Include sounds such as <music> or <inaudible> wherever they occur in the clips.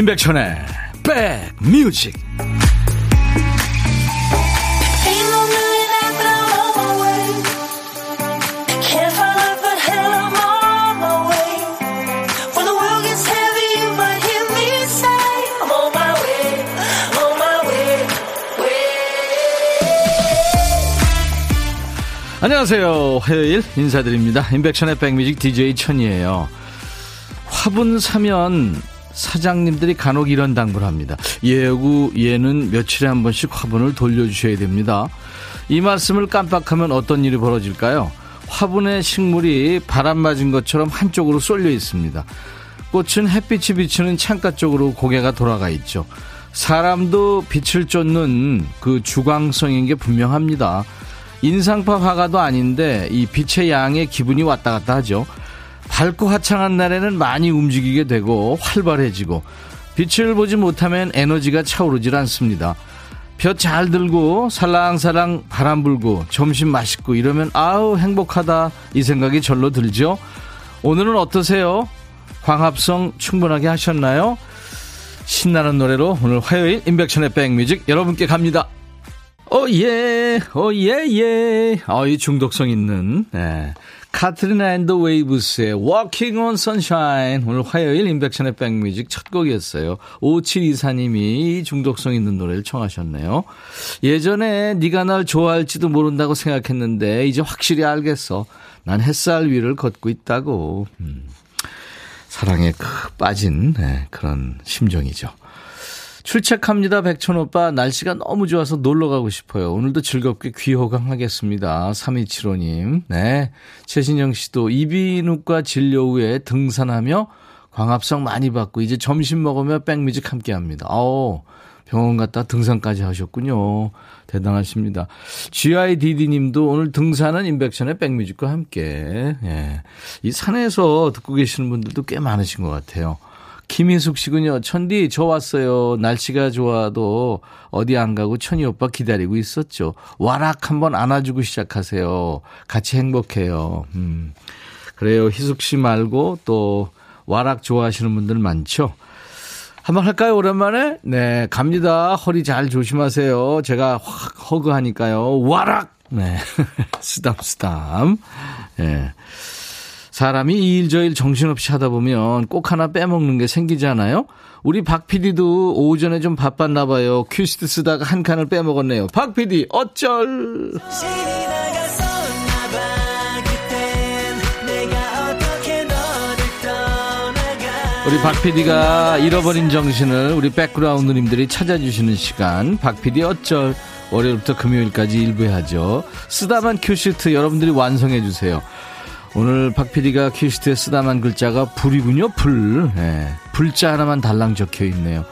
임백천의 백뮤직 안녕하세요. 화요일 인사드립니다. 임백천의 백뮤직 DJ 천이에요. 화분 사면 사장님들이 간혹 이런 당부를 합니다. 예고 얘는 며칠에 한 번씩 화분을 돌려주셔야 됩니다. 이 말씀을 깜빡하면 어떤 일이 벌어질까요? 화분의 식물이 바람 맞은 것처럼 한쪽으로 쏠려 있습니다. 꽃은 햇빛이 비치는 창가 쪽으로 고개가 돌아가 있죠. 사람도 빛을 쫓는 그 주광성인 게 분명합니다. 인상파 화가도 아닌데 이 빛의 양의 기분이 왔다 갔다 하죠. 밝고 화창한 날에는 많이 움직이게 되고 활발해지고 빛을 보지 못하면 에너지가 차오르질 않습니다. 볕 잘 들고 살랑살랑 바람 불고 점심 맛있고 이러면 아우 행복하다 이 생각이 절로 들죠. 오늘은 어떠세요? 광합성 충분하게 하셨나요? 신나는 노래로 오늘 화요일 인백천의 백뮤직 여러분께 갑니다. 오예 오예예 어이 중독성 있는 네. 카트리나 앤드 웨이브스의 Walking on Sunshine 오늘 화요일 임백천의 백뮤직 첫 곡이었어요. 5724님이 중독성 있는 노래를 청하셨네요. 예전에 네가 날 좋아할지도 모른다고 생각했는데 이제 확실히 알겠어. 난 햇살 위를 걷고 있다고. 음, 사랑에 빠진 네, 그런 심정이죠. 출첵합니다. 백천 오빠. 날씨가 너무 좋아서 놀러 가고 싶어요. 오늘도 즐겁게 귀호강하겠습니다. 3275님. 네. 최신영 씨도 이비인후과 진료 후에 등산하며 광합성 많이 받고 이제 점심 먹으며 백뮤직 함께 합니다. 아우. 병원 갔다 등산까지 하셨군요. 대단하십니다. GIDD 님도 오늘 등산은 인백션의 백뮤직과 함께. 예. 이 산에서 듣고 계시는 분들도 꽤 많으신 것 같아요. 김희숙 씨군요. 천디, 저 왔어요. 날씨가 좋아도 어디 안 가고 천희 오빠 기다리고 있었죠. 와락 한번 안아주고 시작하세요. 같이 행복해요. 음. 그래요. 희숙 씨 말고 또 와락 좋아하시는 분들 많죠. 한번 할까요, 오랜만에? 네, 갑니다. 허리 잘 조심하세요. 제가 확 허그하니까요. 와락! 네. <laughs> 쓰담쓰담. 예. 네. 사람이 이 일 저일 정신없이 하다 보면 꼭 하나 빼먹는 게 생기잖아요. 우리 박 PD도 오전에 좀 바빴나 봐요. 큐시트 쓰다가 한 칸을 빼먹었네요. 박 PD 어쩔. 우리 박 PD가 잃어버린 정신을 우리 백그라운드님들이 찾아주시는 시간. 박 PD 어쩔. 월요일부터 금요일까지 일부 하죠. 쓰다만 큐시트 여러분들이 완성해 주세요. 오늘 박 PD가 큐시트에 쓰다만 글자가 불이군요, 불. 네. 불자 하나만 달랑 적혀 있네요.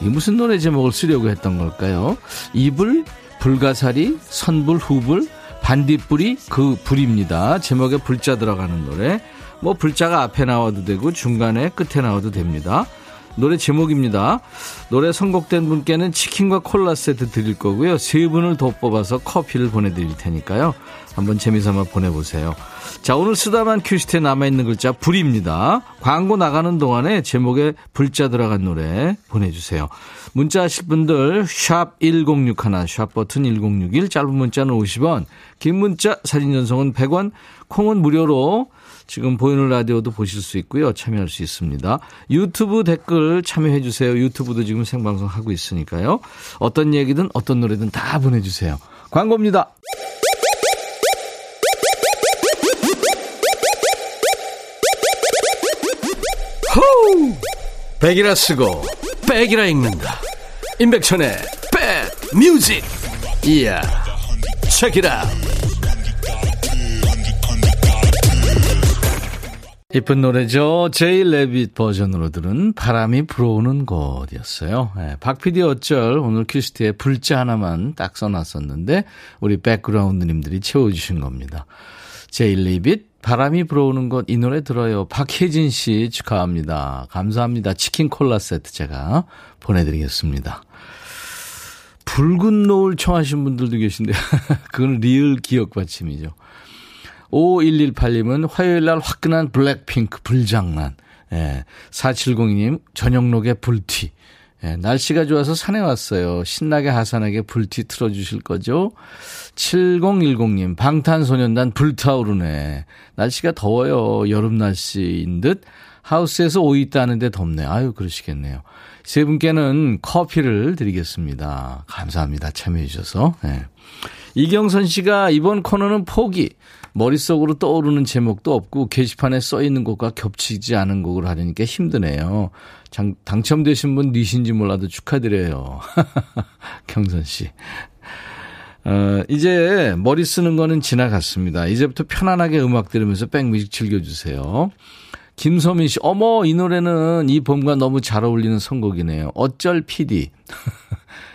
이 무슨 노래 제목을 쓰려고 했던 걸까요? 이불, 불가사리, 선불, 후불, 반딧불이 그 불입니다. 제목에 불자 들어가는 노래. 뭐 불자가 앞에 나와도 되고 중간에 끝에 나와도 됩니다. 노래 제목입니다. 노래 선곡된 분께는 치킨과 콜라 세트 드릴 거고요. 세 분을 더 뽑아서 커피를 보내드릴 테니까요. 한번 재미삼아 보내보세요. 자, 오늘 쓰다만 큐시트에 남아있는 글자 불입니다. 광고 나가는 동안에 제목에 불자 들어간 노래 보내주세요. 문자 하실 분들 샵 1061, 샵 버튼 1061, 짧은 문자는 50원, 긴 문자 사진 전송은 100원, 콩은 무료로 지금 보이는 라디오도 보실 수 있고요. 참여할 수 있습니다. 유튜브 댓글 참여해 주세요. 유튜브도 지금 생방송 하고 있으니까요. 어떤 얘기든 어떤 노래든 다 보내주세요. 광고입니다. 백이라 쓰고 백이라 읽는다. 임백천의 백 뮤직. 이야. 책이라. 이쁜 노래죠. 제이 레빗 버전으로 들은 바람이 불어오는 곳이었어요. 네, 박PD 어쩔 오늘 큐시트에 불자 하나만 딱 써놨었는데 우리 백그라운드님들이 채워주신 겁니다. 제이 레빗 바람이 불어오는 곳 이 노래 들어요. 박혜진 씨 축하합니다. 감사합니다. 치킨 콜라 세트 제가 보내드리겠습니다. 붉은 노을 청하신 분들도 계신데 <laughs> 그건 리을 기역 받침이죠. 5118님은 화요일 날 화끈한 블랙핑크 불장난. 예. 4702님, 전영록의 불티. 예, 날씨가 좋아서 산에 왔어요. 신나게 하산하게 불티 틀어주실 거죠? 7010님, 방탄소년단 불타오르네. 날씨가 더워요. 여름 날씨인 듯. 하우스에서 오이 있다는데 덥네. 아유, 그러시겠네요. 세 분께는 커피를 드리겠습니다. 감사합니다. 참여해주셔서. 네. 이경선 씨가 이번 코너는 포기. 머릿속으로 떠오르는 제목도 없고 게시판에 써 있는 것과 겹치지 않은 곡을 하려니까 힘드네요. 장, 당첨되신 분 니신지 몰라도 축하드려요. <laughs> 경선 씨. 어, 이제 머리 쓰는 거는 지나갔습니다. 이제부터 편안하게 음악 들으면서 백뮤직 즐겨주세요. 김소민 씨, 어머, 이 노래는 이 봄과 너무 잘 어울리는 선곡이네요. 어쩔 PD.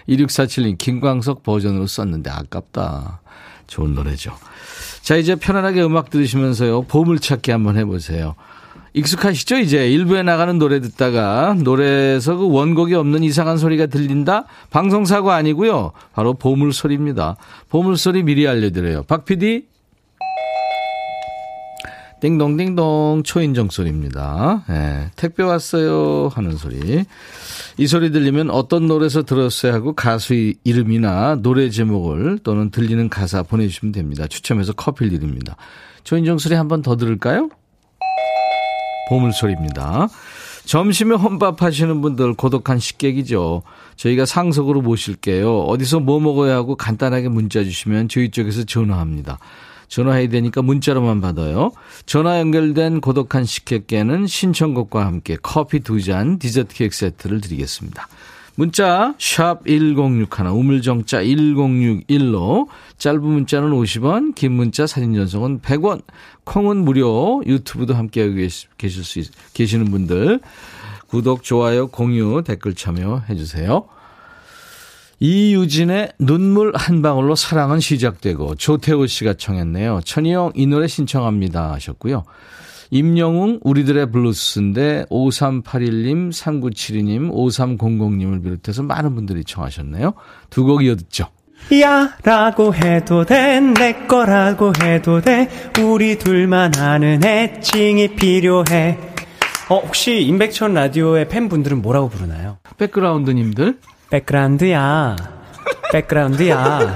2647님, <laughs> 김광석 버전으로 썼는데 아깝다. 좋은 노래죠. 자, 이제 편안하게 음악 들으시면서요. 보물찾기 한번 해보세요. 익숙하시죠? 이제 일부에 나가는 노래 듣다가 노래에서 그 원곡이 없는 이상한 소리가 들린다? 방송사고 아니고요. 바로 보물소리입니다. 보물소리 미리 알려드려요. 박 PD? 띵동띵동 초인종 소리입니다. 네, 택배 왔어요 하는 소리. 이 소리 들리면 어떤 노래에서 들었어야 하고 가수 이름이나 노래 제목을 또는 들리는 가사 보내주시면 됩니다. 추첨해서 커피를 드립니다. 초인종 소리 한 번 더 들을까요? 보물소리입니다. 점심에 혼밥 하시는 분들 고독한 식객이죠. 저희가 상석으로 모실게요. 어디서 뭐 먹어야 하고 간단하게 문자 주시면 저희 쪽에서 전화합니다. 전화해야 되니까 문자로만 받아요. 전화 연결된 고독한 식객께는 신청곡과 함께 커피 두 잔, 디저트 케이크 세트를 드리겠습니다. 문자 1061, 우물정자 1061로 짧은 문자는 50원, 긴 문자 사진 전송은 100원, 콩은 무료, 유튜브도 함께하고 계실 수 있, 계시는 분들 구독, 좋아요, 공유, 댓글 참여해 주세요. 이유진의 눈물 한 방울로 사랑은 시작되고 조태호 씨가 청했네요. 천희영 이 노래 신청합니다 하셨고요. 임영웅 우리들의 블루스인데 5381님, 3972님, 5300님을 비롯해서 많은 분들이 청하셨네요. 두 곡 이어 듣죠. 야 라고 해도 돼 내 거라고 해도 돼 우리 둘만 아는 애칭이 필요해 어 혹시 임백천 라디오의 팬분들은 뭐라고 부르나요? 백그라운드님들 백그라운드야. 백그라운드야.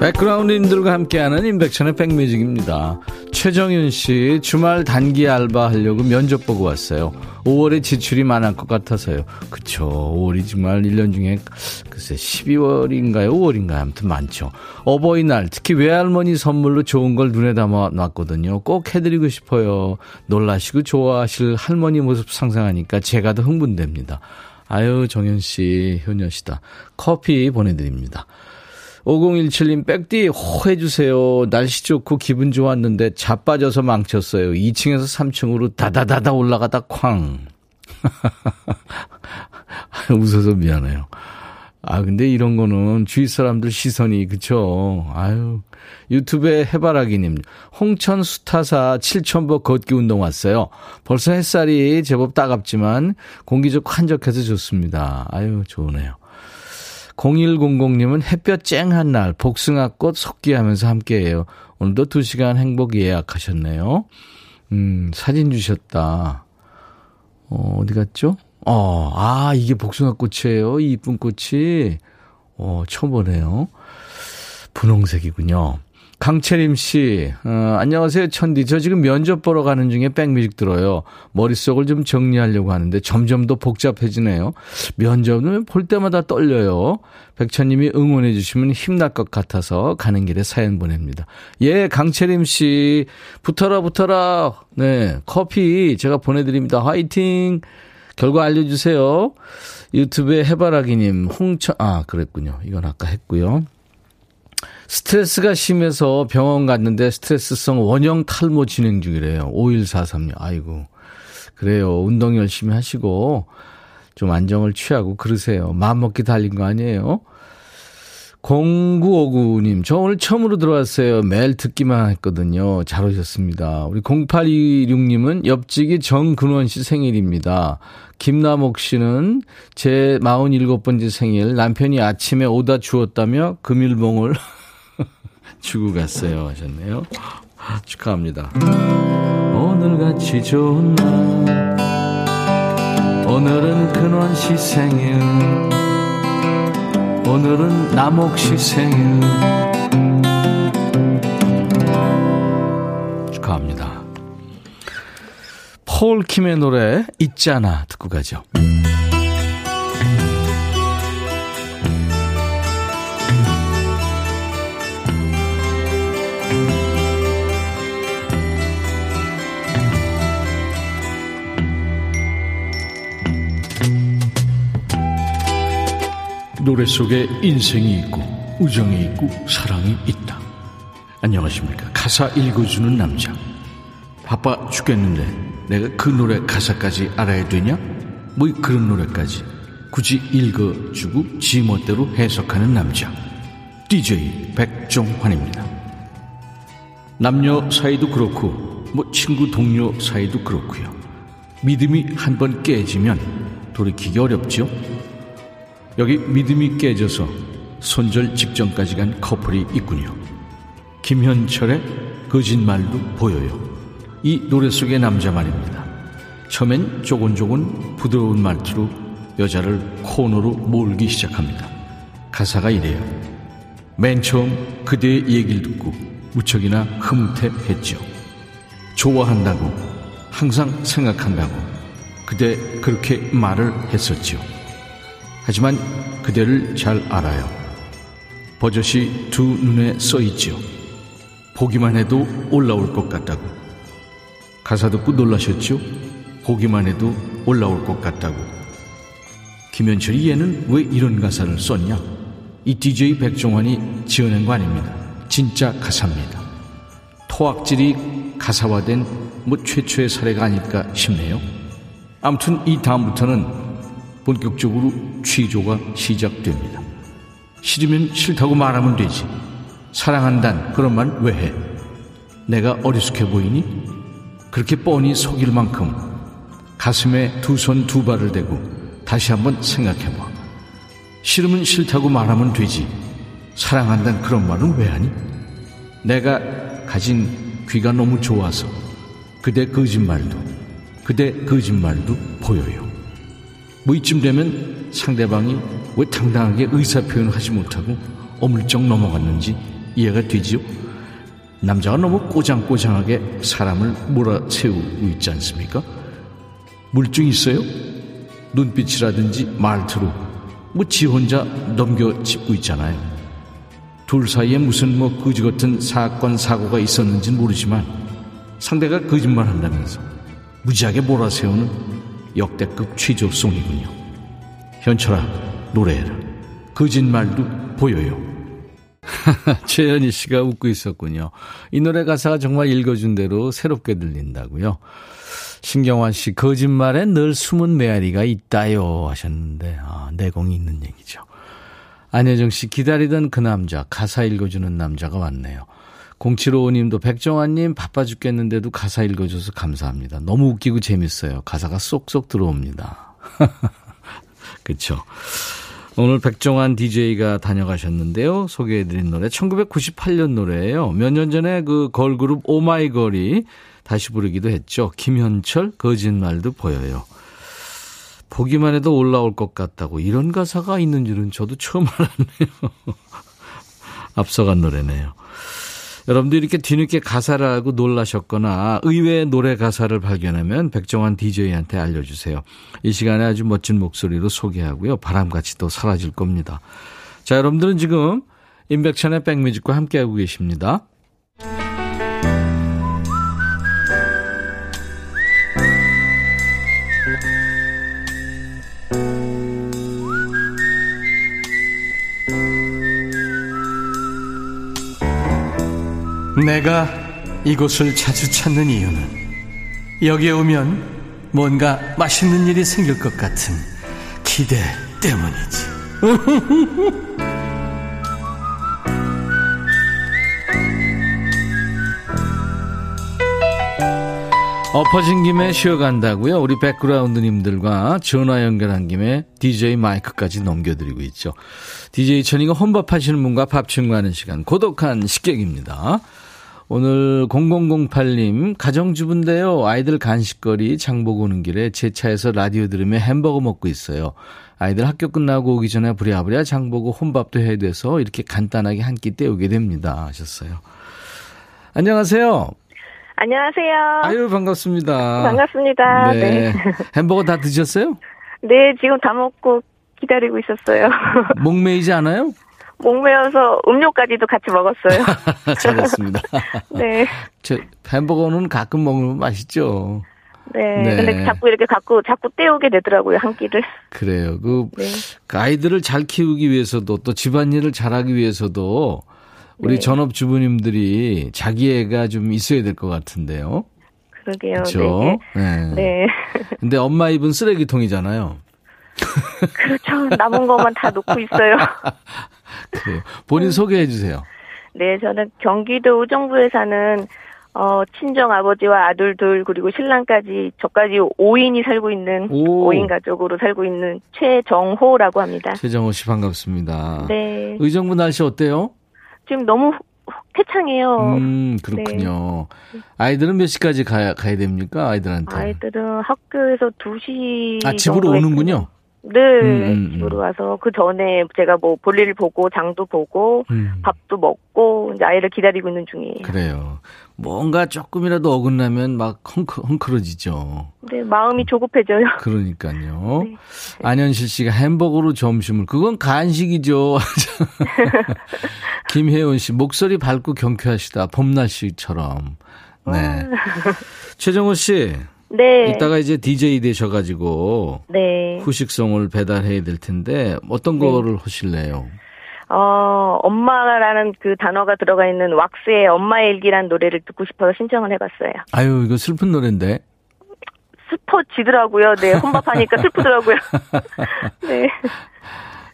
백그라운드님들과 함께하는 인백천의 백뮤직입니다. 최정윤 씨, 주말 단기 알바 하려고 면접 보고 왔어요. 5월에 지출이 많을 것 같아서요. 그쵸. 5월이 정말 1년 중에 글쎄 12월인가요? 5월인가요? 아무튼 많죠. 어버이날, 특히 외할머니 선물로 좋은 걸 눈에 담아 놨거든요. 꼭 해드리고 싶어요. 놀라시고 좋아하실 할머니 모습 상상하니까 제가 더 흥분됩니다. 아유, 정현 씨, 효녀시다. 커피 보내드립니다. 5017님, 백디, 호 해주세요. 날씨 좋고 기분 좋았는데 자빠져서 망쳤어요. 2층에서 3층으로 다다다다 올라가다 쾅. <laughs> 웃어서 미안해요. 아, 근데 이런 거는 주위 사람들 시선이, 그쵸. 아유. 유튜브에 해바라기님, 홍천 수타사 7천보 걷기 운동 왔어요. 벌써 햇살이 제법 따갑지만 공기 좋고 한적해서 좋습니다. 아유, 좋으네요. 0100님은 햇볕 쨍한 날 복숭아꽃 속기하면서 함께해요. 오늘도 2시간 행복 예약하셨네요. 음, 사진 주셨다. 어, 어디 갔죠? 어, 아, 이게 복숭아꽃이에요. 이 이쁜 꽃이. 어, 처음 보네요. 분홍색이군요. 강채림 씨, 어, 안녕하세요, 천디. 저 지금 면접 보러 가는 중에 백뮤직 들어요. 머릿속을 좀 정리하려고 하는데 점점 더 복잡해지네요. 면접은 볼 때마다 떨려요. 백천님이 응원해 주시면 힘날 것 같아서 가는 길에 사연 보냅니다. 예, 강채림 씨, 붙어라, 붙어라. 네, 커피 제가 보내드립니다. 화이팅! 결과 알려주세요. 유튜브에 해바라기님, 홍천, 아, 그랬군요. 이건 아까 했고요. 스트레스가 심해서 병원 갔는데 스트레스성 원형 탈모 진행 중이래요. 5143님. 아이고. 그래요. 운동 열심히 하시고 좀 안정을 취하고 그러세요. 마음먹기 달린 거 아니에요? 0959님, 저 오늘 처음으로 들어왔어요. 매일 듣기만 했거든요. 잘 오셨습니다. 우리 0826님은 옆집이 정근원 씨 생일입니다. 김남옥 씨는 제 47번째 생일 남편이 아침에 오다 주었다며 금일봉을 <laughs> 주고 갔어요 하셨네요. 축하합니다. 오늘같이 좋은 날 오늘은 근원 씨 생일 오늘은 남옥 씨 생일 축하합니다. 폴 킴의 노래 있잖아 듣고 가죠. 노래 속에 인생이 있고 우정이 있고 사랑이 있다. 안녕하십니까. 가사 읽어주는 남자. 바빠 죽겠는데 내가 그 노래 가사까지 알아야 되냐? 뭐 그런 노래까지 굳이 읽어주고 지 멋대로 해석하는 남자. DJ 백종환입니다. 남녀 사이도 그렇고 뭐 친구 동료 사이도 그렇고요. 믿음이 한 번 깨지면 돌이키기 어렵죠. 여기 믿음이 깨져서 손절 직전까지 간 커플이 있군요. 김현철의 거짓말도 보여요. 이 노래 속의 남자 말입니다. 처음엔 조곤조곤 부드러운 말투로 여자를 코너로 몰기 시작합니다. 가사가 이래요. 맨 처음 그대의 얘기를 듣고 무척이나 흐뭇해했죠. 좋아한다고 항상 생각한다고 그대 그렇게 말을 했었죠. 하지만 그대를 잘 알아요. 버젓이 두 눈에 써 있지요. 보기만 해도 올라올 것 같다고. 가사 듣고 놀라셨죠? 보기만 해도 올라올 것 같다고. 김현철이 얘는 왜 이런 가사를 썼냐? 이 DJ 백종환이 지어낸 거 아닙니다. 진짜 가사입니다. 토악질이 가사화된 뭐 최초의 사례가 아닐까 싶네요. 아무튼 이 다음부터는 본격적으로 취조가 시작됩니다. 싫으면 싫다고 말하면 되지. 사랑한단 그런 말 왜 해? 내가 어리숙해 보이니? 그렇게 뻔히 속일 만큼 가슴에 두 손 두 발을 대고 다시 한번 생각해봐. 싫으면 싫다고 말하면 되지. 사랑한다는 그런 말은 왜 하니? 내가 가진 귀가 너무 좋아서 그대 거짓말도 그대 거짓말도 보여요. 뭐 이쯤 되면 상대방이 왜 당당하게 의사 표현을 하지 못하고 어물쩍 넘어갔는지 이해가 되지요? 남자가 너무 꼬장꼬장하게 사람을 몰아세우고 있지 않습니까? 물증 있어요? 눈빛이라든지 말투로 뭐 지 혼자 넘겨짚고 있잖아요. 둘 사이에 무슨 뭐 거지 같은 사건 사고가 있었는지는 모르지만 상대가 거짓말 한다면서 무지하게 몰아세우는 역대급 취조송이군요. 현철아, 노래해라. 거짓말도 보여요. <laughs> 최현희 씨가 웃고 있었군요. 이 노래 가사가 정말 읽어준 대로 새롭게 들린다고요. 신경환 씨, 거짓말에 늘 숨은 메아리가 있다요 하셨는데, 아, 내공이 있는 얘기죠. 안혜정 씨, 기다리던 그 남자, 가사 읽어주는 남자가 왔네요. 0755님도 백정환님 바빠 죽겠는데도 가사 읽어줘서 감사합니다. 너무 웃기고 재밌어요. 가사가 쏙쏙 들어옵니다. <laughs> 그쵸. 오늘 백종환 DJ가 다녀가셨는데요. 소개해드린 노래 1998년 노래예요. 몇 년 전에 그 걸그룹 오마이걸이 다시 부르기도 했죠. 김현철 거짓말도 보여요. 보기만 해도 올라올 것 같다고 이런 가사가 있는 줄은 저도 처음 <laughs> 알았네요. 앞서간 노래네요. 여러분들 이렇게 뒤늦게 가사를 알고 놀라셨거나 의외의 노래 가사를 발견하면 백종환 DJ한테 알려주세요. 이 시간에 아주 멋진 목소리로 소개하고요. 바람같이 또 사라질 겁니다. 자, 여러분들은 지금 임백천의 백뮤직과 함께하고 계십니다. 내가 이곳을 자주 찾는 이유는 여기에 오면 뭔가 맛있는 일이 생길 것 같은 기대 때문이지. <laughs> 엎어진 김에 쉬어간다고요? 우리 백그라운드님들과 전화 연결한 김에 DJ 마이크까지 넘겨드리고 있죠. DJ 천이가 혼밥하시는 분과 밥 친구하는 시간, 고독한 식객입니다. 오늘 0008님 가정주부인데요. 아이들 간식거리 장보고 오는 길에 제 차에서 라디오 들으며 햄버거 먹고 있어요. 아이들 학교 끝나고 오기 전에 부랴부랴 장보고 혼밥도 해야 돼서 이렇게 간단하게 한 끼 때우게 됩니다. 하셨어요. 안녕하세요. 안녕하세요. 아유, 반갑습니다. 반갑습니다. 네. 네. <laughs> 햄버거 다 드셨어요? 네, 지금 다 먹고 기다리고 있었어요. 목매이지 않아요? 목매어서 음료까지도 같이 먹었어요. <laughs> 잘했습니다. <laughs> 네. 저 햄버거는 가끔 먹으면 맛있죠. 네. 네. 근데 자꾸 이렇게 갖고 자꾸 때우게 되더라고요, 한 끼를. 그래요. 그, 네. 그 아이들을 잘 키우기 위해서도 또 집안일을 잘하기 위해서도 우리 네. 전업 주부님들이 자기 애가 좀 있어야 될 것 같은데요. 그러게요. 그렇죠. 네. 네. <laughs> 근데 엄마 입은 쓰레기통이잖아요. 그렇죠. 남은 것만 다 놓고 있어요. 그래요. 본인 소개해 주세요. 네, 저는 경기도 의정부에 사는 어, 친정 아버지와 아들 둘 그리고 신랑까지 저까지 5인이 살고 있는 오. 5인 가족으로 살고 있는 최정호라고 합니다. 최정호 씨 반갑습니다. 네. 의정부 날씨 어때요? 지금 너무 태창이에요. 음, 그렇군요. 네. 아이들은 몇 시까지 가야, 가야 됩니까? 아이들한테? 아이들은 학교에서 2시. 아, 집으로 오는군요? 네, 음, 집으로 와서 그 전에 제가 뭐 볼일 보고 장도 보고 음. 밥도 먹고 이제 아이를 기다리고 있는 중이에요. 그래요. 뭔가 조금이라도 어긋나면 막 헝클, 헝클어지죠. 네, 마음이 조급해져요. <laughs> 그러니까요. 네. 안현실 씨가 햄버거로 점심을 그건 간식이죠. <laughs> 김혜원 씨 목소리 밝고 경쾌하시다. 봄날씨처럼. 네. 아. 최정호 씨. 네. 이따가 이제 DJ 되셔가지고 네. 후식성을 배달해야 될 텐데 어떤 네. 거를 하실래요? 어, 엄마라는 그 단어가 들어가 있는 왁스의 엄마의 일기란 노래를 듣고 싶어서 신청을 해봤어요. 아유, 이거 슬픈 노래인데. 슬퍼지더라고요. 네, 혼밥하니까 <laughs> 슬프더라고요. <laughs> 네.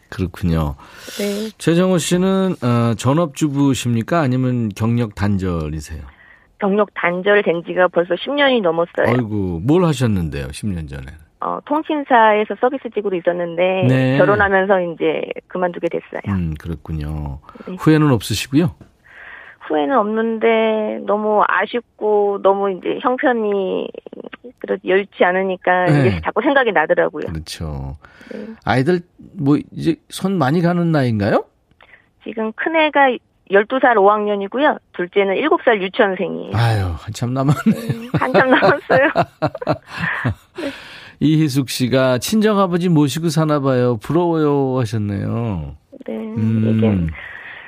그렇군요. 네. 최정호 씨는 어, 전업주부십니까? 아니면 경력 단절이세요? 경력 단절된 지가 벌써 10년이 넘었어요. 아이고, 뭘 하셨는데요, 10년 전에? 어, 통신사에서 서비스직으로 있었는데 네. 결혼하면서 이제 그만두게 됐어요. 음, 그렇군요. 네. 후회는 없으시고요? 후회는 없는데 너무 아쉽고 너무 이제 형편이 그렇 여유치 않으니까 네. 이제 자꾸 생각이 나더라고요. 그렇죠. 네. 아이들 뭐 이제 손 많이 가는 나이인가요? 지금 큰 애가 12살 5학년이고요. 둘째는 7살 유치원생이에요. 아유, 한참 남았네. 네, 한참 남았어요. 네. <laughs> 이희숙 씨가 친정아버지 모시고 사나 봐요. 부러워요 하셨네요. 네. 음. 이게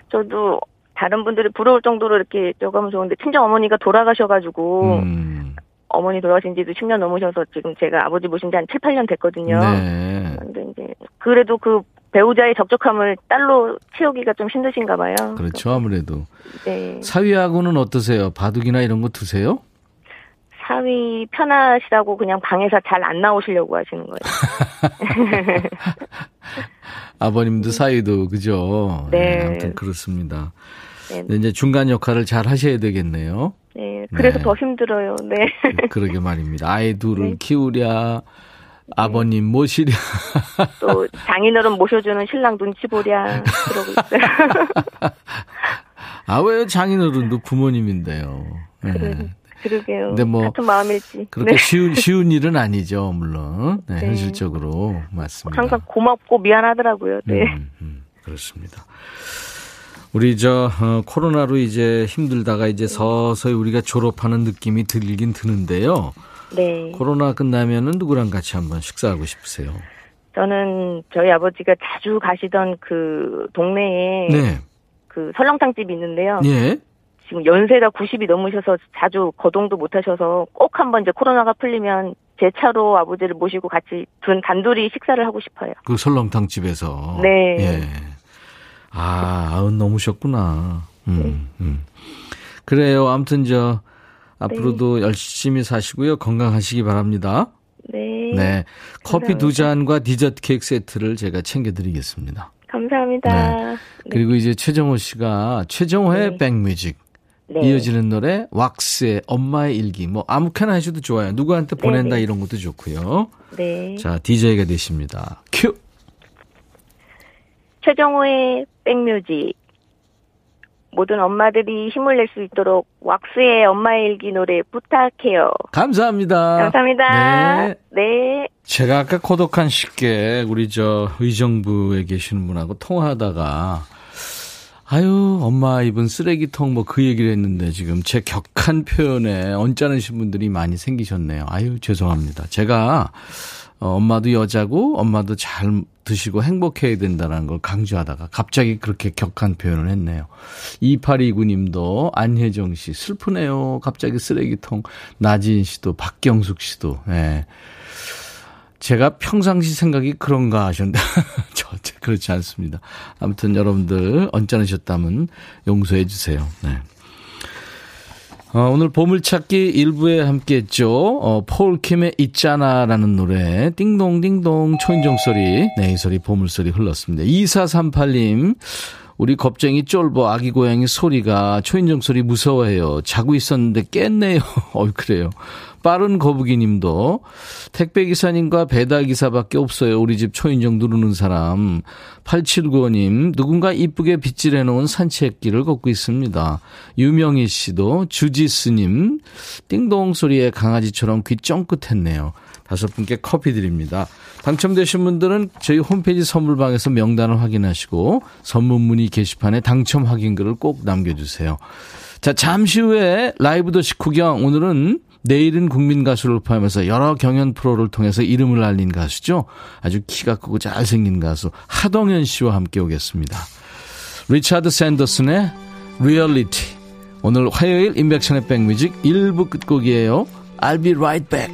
저도 다른 분들이 부러울 정도로 이렇게 저가면 좋은데 친정 어머니가 돌아가셔가지고 음. 어머니 돌아가신 지도 10년 넘으셔서 지금 제가 아버지 모신 지 한 7, 8년 됐거든요. 네. 근데 이제 그래도 그 배우자의 적적함을 딸로 채우기가 좀 힘드신가 봐요. 그렇죠, 아무래도. 네. 사위하고는 어떠세요? 바둑이나 이런 거 두세요? 사위 편하시다고 그냥 방에서 잘 안 나오시려고 하시는 거예요. <laughs> 아버님도 사위도 그죠? 네. 네 아무튼 그렇습니다. 네. 네. 이제 중간 역할을 잘 하셔야 되겠네요. 네. 그래서 네. 더 힘들어요. 네. 그러게 말입니다. 아이 둘을 네. 키우랴, 아버님 모시랴. <laughs> 또 장인어른 모셔주는 신랑 눈치 보랴 그러고 있어요. <laughs> 아왜 장인어른도 부모님인데요. 네. 그러게요. 근데 뭐 같은 마음일지. 그렇게 네. 쉬운 쉬운 일은 아니죠, 물론. 네, 네. 현실적으로 맞습니다. 항상 고맙고 미안하더라고요. 네. 음, 음, 그렇습니다. 우리 저 어, 코로나로 이제 힘들다가 이제 서서히 우리가 졸업하는 느낌이 들긴 드는데요. 네. 코로나 끝나면은 누구랑 같이 한번 식사하고 싶으세요? 저는 저희 아버지가 자주 가시던 그 동네에 네. 그 설렁탕 집이 있는데요. 예. 지금 연세가 90이 넘으셔서 자주 거동도 못 하셔서 꼭 한번 이제 코로나가 풀리면 제 차로 아버지를 모시고 같이 둔 단둘이 식사를 하고 싶어요. 그 설렁탕 집에서. 네. 예. 아, 아흔 넘으셨구나. 음, 네. 음. 그래요. 아무튼 저 앞으로도 네. 열심히 사시고요. 건강하시기 바랍니다. 네. 네. 커피 감사합니다. 두 잔과 디저트 케이크 세트를 제가 챙겨드리겠습니다. 감사합니다. 네. 그리고 이제 최정호 씨가 최정호의 네. 백뮤직 네. 이어지는 노래 왁스의 엄마의 일기. 뭐 아무렇게나 하셔도 좋아요. 누구한테 네, 보낸다. 이런 것도 좋고요. 네. 자, DJ가 되십니다. 큐. 최정호의 백뮤직. 모든 엄마들이 힘을 낼 수 있도록 왁스의 엄마의 일기 노래 부탁해요. 감사합니다. 감사합니다. 네. 네. 제가 아까 고독한 식객 우리 저 의정부에 계시는 분하고 통화하다가 아유 엄마 입은 쓰레기통 뭐 그 얘기를 했는데 지금 제 격한 표현에 언짢으신 분들이 많이 생기셨네요. 아유 죄송합니다. 제가 어, 엄마도 여자고 엄마도 잘 드시고 행복해야 된다는 걸 강조하다가 갑자기 그렇게 격한 표현을 했네요. 2829님도 안혜정 씨 슬프네요. 갑자기 쓰레기통 나지인 씨도 박경숙 씨도 예. 제가 평상시 생각이 그런가 하셨는데 <laughs> 저 그렇지 않습니다. 아무튼 여러분들 언짢으셨다면 용서해 주세요. 네. 어, 오늘 보물찾기 일부에 함께 했죠. 어, 폴킴의 있잖아 라는 노래, 띵동띵동 초인종 소리, 네, 이 소리, 보물소리 흘렀습니다. 2438님, 우리 겁쟁이 쫄보 아기 고양이 소리가 초인종 소리 무서워해요. 자고 있었는데 깼네요. <laughs> 어, 그래요. 빠른 거북이 님도 택배 기사님과 배달 기사밖에 없어요. 우리 집 초인종 누르는 사람. 8795님, 누군가 이쁘게 빗질해 놓은 산책길을 걷고 있습니다. 유명희 씨도 주지스님, 띵동 소리에 강아지처럼 귀 쫑긋했네요. 다섯 분께 커피 드립니다. 당첨되신 분들은 저희 홈페이지 선물방에서 명단을 확인하시고 선물 문의 게시판에 당첨 확인글을 꼭 남겨주세요. 자, 잠시 후에 라이브 도시 구경. 오늘은 내일은 국민 가수를 포함해서 여러 경연 프로를 통해서 이름을 알린 가수죠. 아주 키가 크고 잘생긴 가수 하동현 씨와 함께 오겠습니다. 리차드 샌더슨의 리얼리티. 오늘 화요일 임백천의 백뮤직 1부 끝곡이에요. I'll be right back.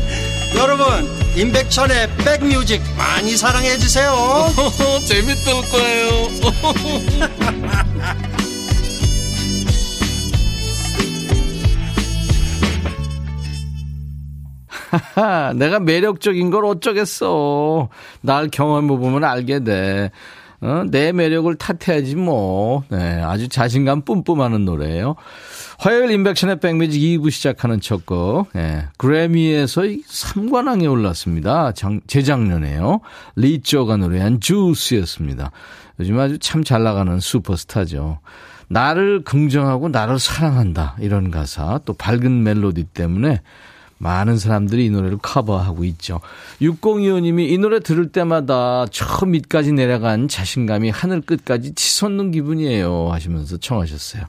여러분 임백천의 백뮤직 많이 사랑해 주세요 <laughs> 재밌을 거예요 내가 매력적인 걸 어쩌겠어. 날 경험해 보면 알게 돼. 어? 내 매력을 탓해야지 뭐. 네, 아주 자신감 뿜뿜하는 노래예요. 화요일 인백션의 백뮤직 2부 시작하는 첫 곡. 예, 그래미에서 3관왕에 올랐습니다. 장, 재작년에요. 리쪼가 노래한 주스였습니다. 요즘 아주 참 잘 나가는 슈퍼스타죠. 나를 긍정하고 나를 사랑한다. 이런 가사. 또 밝은 멜로디 때문에 많은 사람들이 이 노래를 커버하고 있죠. 6025님이 이 노래 들을 때마다 저 밑까지 내려간 자신감이 하늘 끝까지 치솟는 기분이에요. 하시면서 청하셨어요.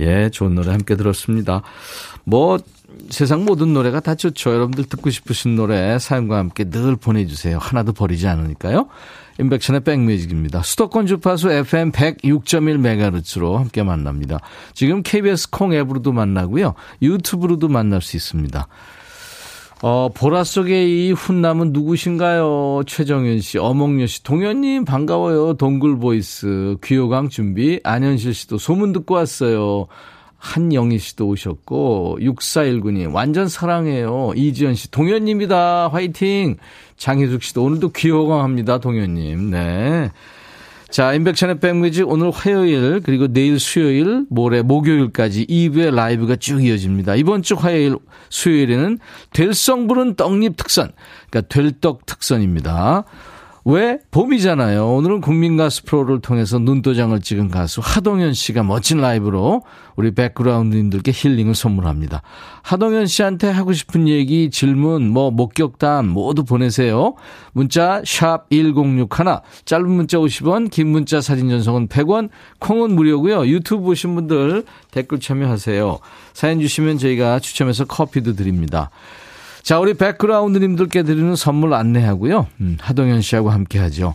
예, 좋은 노래 함께 들었습니다. 뭐, 세상 모든 노래가 다 좋죠. 여러분들 듣고 싶으신 노래 사연과 함께 늘 보내주세요. 하나도 버리지 않으니까요. 인백션의 백뮤직입니다. 수도권 주파수 FM 106.1MHz로 함께 만납니다. 지금 KBS 콩 앱으로도 만나고요. 유튜브로도 만날 수 있습니다. 어, 보라 속의 이 훈남은 누구신가요? 최정현 씨, 어몽여 씨, 동현님 반가워요. 동굴 보이스, 귀호강 준비, 안현실 씨도 소문 듣고 왔어요. 한영희 씨도 오셨고, 6419님, 완전 사랑해요. 이지연 씨, 동현님이다. 화이팅! 장희숙 씨도 오늘도 귀호강 합니다. 동현님. 네. 자, 인백천의 백뮤직 오늘 화요일 그리고 내일 수요일 모레 목요일까지 2부의 라이브가 쭉 이어집니다. 이번 주 화요일 수요일에는 될성 부른 떡잎 특선 그러니까 될떡 특선입니다. 왜? 봄이잖아요. 오늘은 국민가수 프로를 통해서 눈도장을 찍은 가수 하동현 씨가 멋진 라이브로 우리 백그라운드님들께 힐링을 선물합니다. 하동현 씨한테 하고 싶은 얘기, 질문, 뭐 목격담 모두 보내세요. 문자 1061, 짧은 문자 50원, 긴 문자 사진 전송은 100원, 콩은 무료고요. 유튜브 보신 분들 댓글 참여하세요. 사연 주시면 저희가 추첨해서 커피도 드립니다. 자, 우리 백그라운드님들께 드리는 선물 안내하고요. 음, 하동현 씨하고 함께 하죠.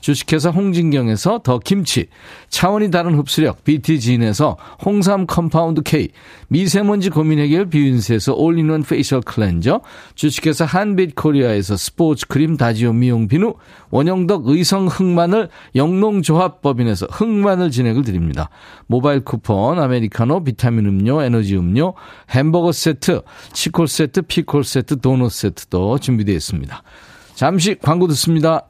주식회사 홍진경에서 더 김치, 차원이 다른 흡수력 BT진에서 홍삼 컴파운드 K, 미세먼지 고민 해결 비윈스에서 올인원 페이셜 클렌저, 주식회사 한빛 코리아에서 스포츠 크림 다지오 미용 비누, 원형덕 의성 흑마늘 영농조합법인에서 흑마늘 진액을 드립니다. 모바일 쿠폰, 아메리카노, 비타민 음료, 에너지 음료, 햄버거 세트, 치콜 세트, 피콜 세트, 도넛 세트도 준비되어 있습니다. 잠시 광고 듣습니다.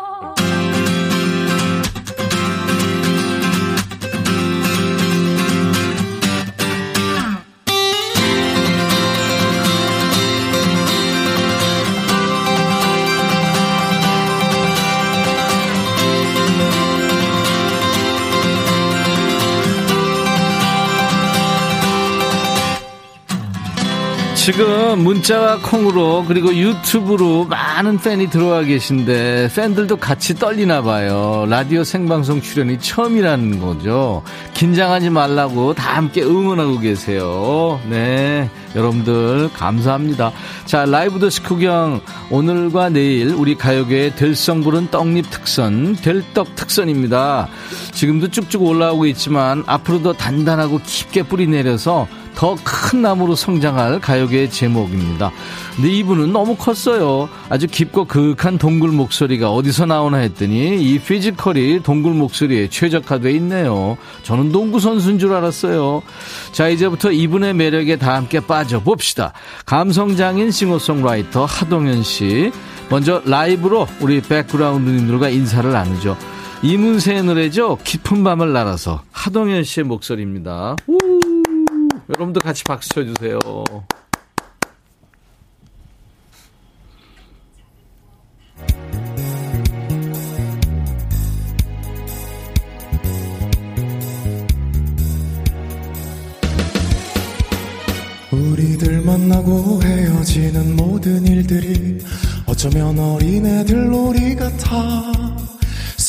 지금 문자와 콩으로 그리고 유튜브로 많은 팬이 들어와 계신데 팬들도 같이 떨리나 봐요. 라디오 생방송 출연이 처음이라는 거죠. 긴장하지 말라고 다 함께 응원하고 계세요. 네. 여러분들 감사합니다. 자, 라이브 더시 구경 오늘과 내일 우리 가요계의 될성 부른 떡잎 특선, 될떡 특선입니다. 지금도 쭉쭉 올라오고 있지만 앞으로도 단단하고 깊게 뿌리 내려서 더 큰 나무로 성장할 가요계의 제목입니다. 근데 이분은 너무 컸어요. 아주 깊고 그윽한 동굴 목소리가 어디서 나오나 했더니 이 피지컬이 동굴 목소리에 최적화되어 있네요. 저는 농구 선수인 줄 알았어요. 자, 이제부터 이분의 매력에 다 함께 빠져봅시다. 감성장인 싱어송라이터 하동현 씨. 먼저 라이브로 우리 백그라운드님들과 인사를 나누죠. 이문세의 노래죠. 깊은 밤을 날아서 하동현 씨의 목소리입니다. 우! 여러분도 같이 박수 쳐주세요. 우리들 만나고 헤어지는 모든 일들이 어쩌면 어린애들 놀이 같아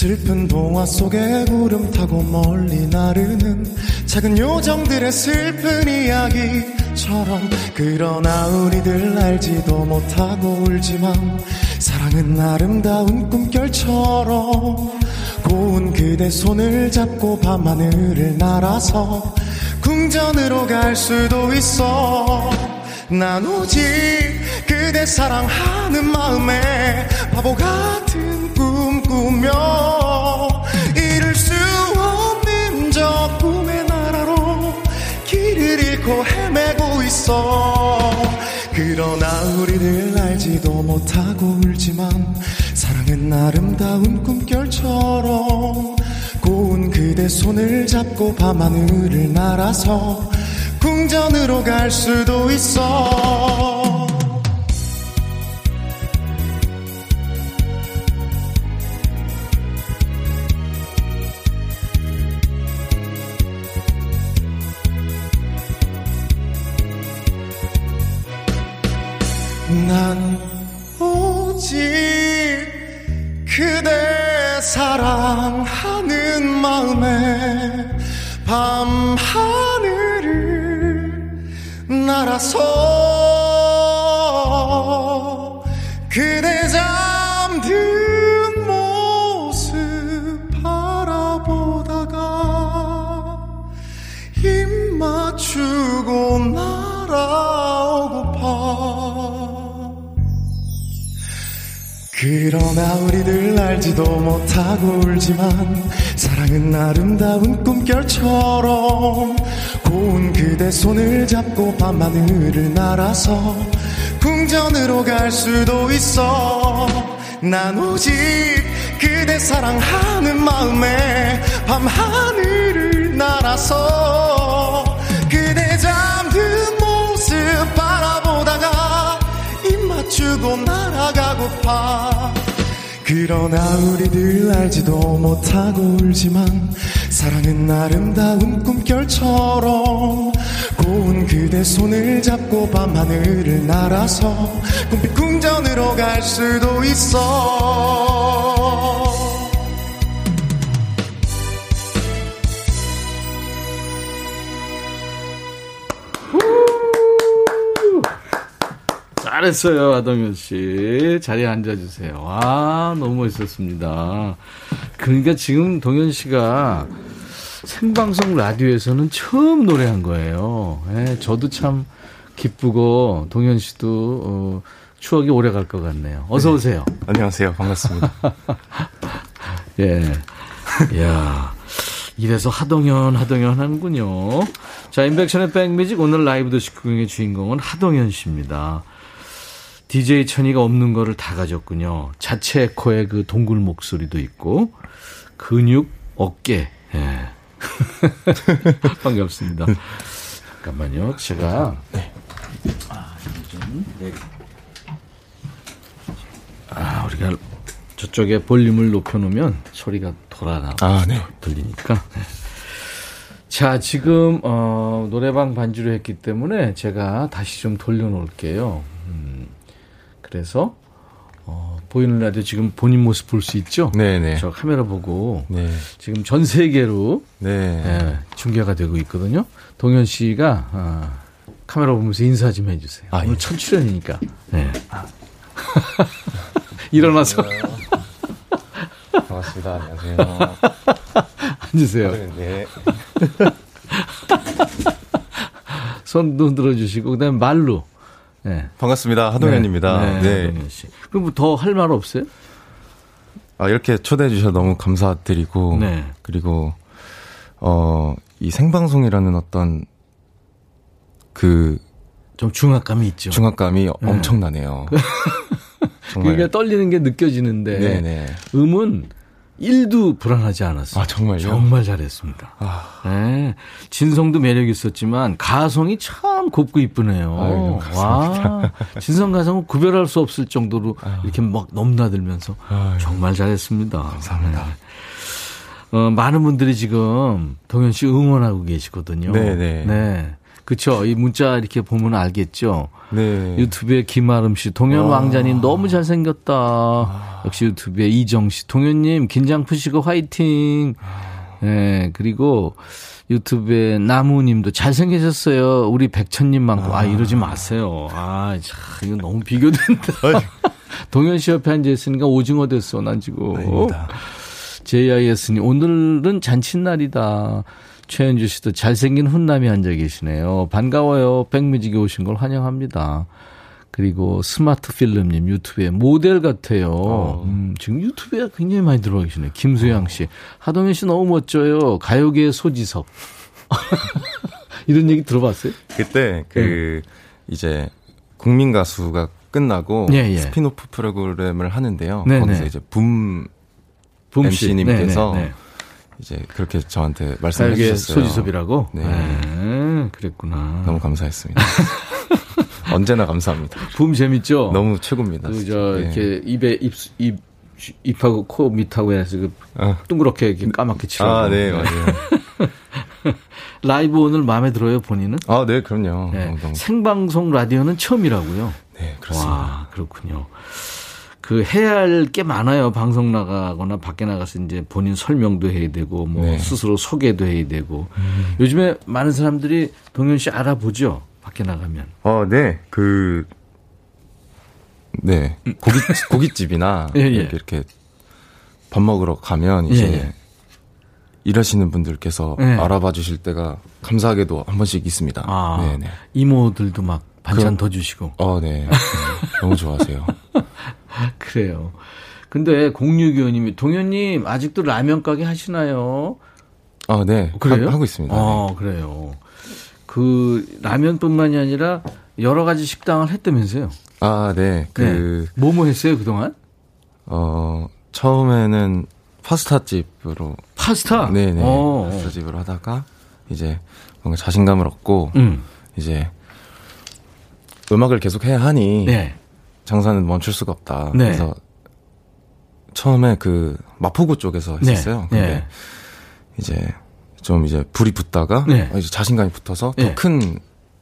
슬픈 동화 속에 구름 타고 멀리 나르는 작은 요정들의 슬픈 이야기처럼 그러나 우리들 알지도 못하고 울지만 사랑은 아름다운 꿈결처럼 고운 그대 손을 잡고 밤하늘을 날아서 궁전으로 갈 수도 있어 난 오직 그대 사랑하는 마음에 바보 같은 꿈 꾸며 이룰 수 없는 저 꿈의 나라로 길을 잃고 헤매고 있어. 그러나 우리를 알지도 못하고 울지만 사랑은 아름다운 꿈결처럼 고운 그대 손을 잡고 밤하늘을 날아서 궁전으로 갈 수도 있어 밤하늘을 날아서 궁전으로 갈 수도 있어. 난 오직 그대 사랑하는 마음에 밤하늘을 날아서 그대 잠든 모습 바라보다가 입 맞추고 날아가고파. 그러나 우리들 알지도 못하고 울지만 사랑은 아름다운 꿈결처럼 고운 그대 손을 잡고 밤하늘을 날아서 꿈빛 궁전으로 갈 수도 있어 잘했어요, 하동현 씨. 자리에 앉아주세요. 아, 너무 멋있었습니다. 그러니까 지금 동현 씨가 생방송 라디오에서는 처음 노래한 거예요. 예, 저도 참 기쁘고 동현 씨도 어, 추억이 오래 갈 것 같네요. 어서 네. 오세요. 안녕하세요. 반갑습니다. <laughs> 예. 야 이래서 하동현, 하동현 하는군요. 자, 인백션의 백뮤직 오늘 라이브 도시구경의 주인공은 하동현 씨입니다. DJ 천이가 없는 거를 다 가졌군요. 자체 에코의 그 동굴 목소리도 있고, 근육, 어깨. 예. <laughs> 반갑습니다. 잠깐만요. 제가. 아, 이거 좀. 네. 아, 우리가 저쪽에 볼륨을 높여 놓으면 소리가 돌아나 아, 네. 들리니까. 네. 자, 지금 어, 노래방 반주를 했기 때문에 제가 다시 좀 돌려 놓을게요. 음, 그래서 어, 보이는 라디오 지금 본인 모습 볼 수 있죠? 네네. 저 카메라 보고 네. 지금 전 세계로 네. 예, 중계가 되고 있거든요. 동현 씨가 아, 카메라 보면서 인사 좀 해주세요. 아, 오늘 예. <laughs> 첫 출연이니까. 네. 일어나서 반갑습니다. 안녕하세요. 앉으세요. 네. <laughs> 손도 흔들어 주시고 그다음에 말로. 네. 반갑습니다. 하동현입니다. 네. 네. 씨. 그럼 뭐더할 말 없어요? 아, 이렇게 초대해 주셔서 너무 감사드리고 네. 그리고 어, 이 생방송이라는 어떤 그 좀 중압감이 있죠. 중압감이 엄청나네요. <laughs> 정말. 그러니까 떨리는 게 느껴지는데 네네. 음은 1도 불안하지 않았어요. 아, 정말요? 정말 잘했습니다. 아, 네. 진성도 매력 있었지만 가성이 참 곱고 이쁘네요. 아유, 감사합니다. 와, 진성 가성은 구별할 수 없을 정도로 이렇게 막 넘나들면서 아유, 정말 잘했습니다. 감사합니다. 네. 어, 많은 분들이 지금 동현 씨 응원하고 계시거든요. 네네. 네. 그쵸. 이 문자 이렇게 보면 알겠죠. 네. 유튜브에 김아름 씨, 동현 와. 왕자님 너무 잘생겼다. 역시 유튜브에 이정 씨, 동현님 긴장 푸시고 화이팅. 예, 그리고 유튜브에 나무님도 잘생기셨어요. 우리 백천님만큼. 아, 이러지 마세요. 아, 참, 이거 너무 비교된다. <laughs> 동현 씨 옆에 앉아있으니까 오징어 됐어, 난 지금. 아닙니다. JIS님, 오늘은 잔칫날이다. 최현주 씨도 잘생긴 훈남이 앉아 계시네요. 반가워요. 백뮤직에 오신 걸 환영합니다. 그리고 스마트 필름님 유튜브에 모델 같아요. 음, 지금 유튜브에 굉장히 많이 들어와 계시네요. 김수양 씨. 하동현 씨 너무 멋져요. 가요계의 소지섭. <laughs> 이런 얘기 들어봤어요? 그때 그 이제 국민 가수가 끝나고 예, 예. 스핀오프 프로그램을 하는데요. 네네. 거기서 이제 붐붐 씨. MC님께서 네네네. 이제 그렇게 저한테 말씀해 주셨어요. 소지섭이라고? 네. 네, 그랬구나. 너무 감사했습니다. <laughs> 언제나 감사합니다. 붐 재밌죠? 너무 최고입니다. 그. 저, 예. 이렇게 입에 입, 입, 입하고 코 밑하고 해서 그 아. 둥그렇게 이렇게 까맣게 칠하고. 아, 네, 맞아요. <laughs> 라이브 오늘 마음에 들어요, 본인은? 아, 네, 그럼요. 네. 너무, 너무. 생방송 라디오는 처음이라고요. 네, 그렇습니다. 와, 그렇군요. 그 해야 할 게 많아요. 방송 나가거나 밖에 나가서 이제 본인 설명도 해야 되고 뭐 네. 스스로 소개도 해야 되고. 요즘에 많은 사람들이 동현 씨 알아보죠. 밖에 나가면. 어, 네, 그, 네, 고깃, 고깃집이나 <laughs> 예, 예. 이렇게, 이렇게 밥 먹으러 가면 이제 예, 예. 일하시는 분들께서 네. 알아봐 주실 때가 감사하게도 한 번씩 있습니다. 아, 네네. 이모들도 막 반찬 그, 더 주시고. 어, 네. 너무 좋아하세요. <laughs> <laughs> 그래요. 근데 0625님이 동현님 아직도 라면 가게 하시나요? 아, 네. 그래요? 하, 고 있습니다. 아, 네. 그래요. 그 라면뿐만이 아니라 여러 가지 식당을 했다면서요? 아, 네. 그 네. 뭐뭐 했어요 그동안? 어 처음에는 파스타 집으로 파스타. 네네. 오. 파스타 집으로 하다가 이제 뭔가 자신감을 얻고 음. 이제 음악을 계속 해야 하니 네. 장사는 멈출 수가 없다. 네. 그래서 처음에 그 마포구 쪽에서 네. 했었어요. 네. 근데 이제 좀 이제 불이 붙다가 네. 이제 자신감이 붙어서 더큰 네.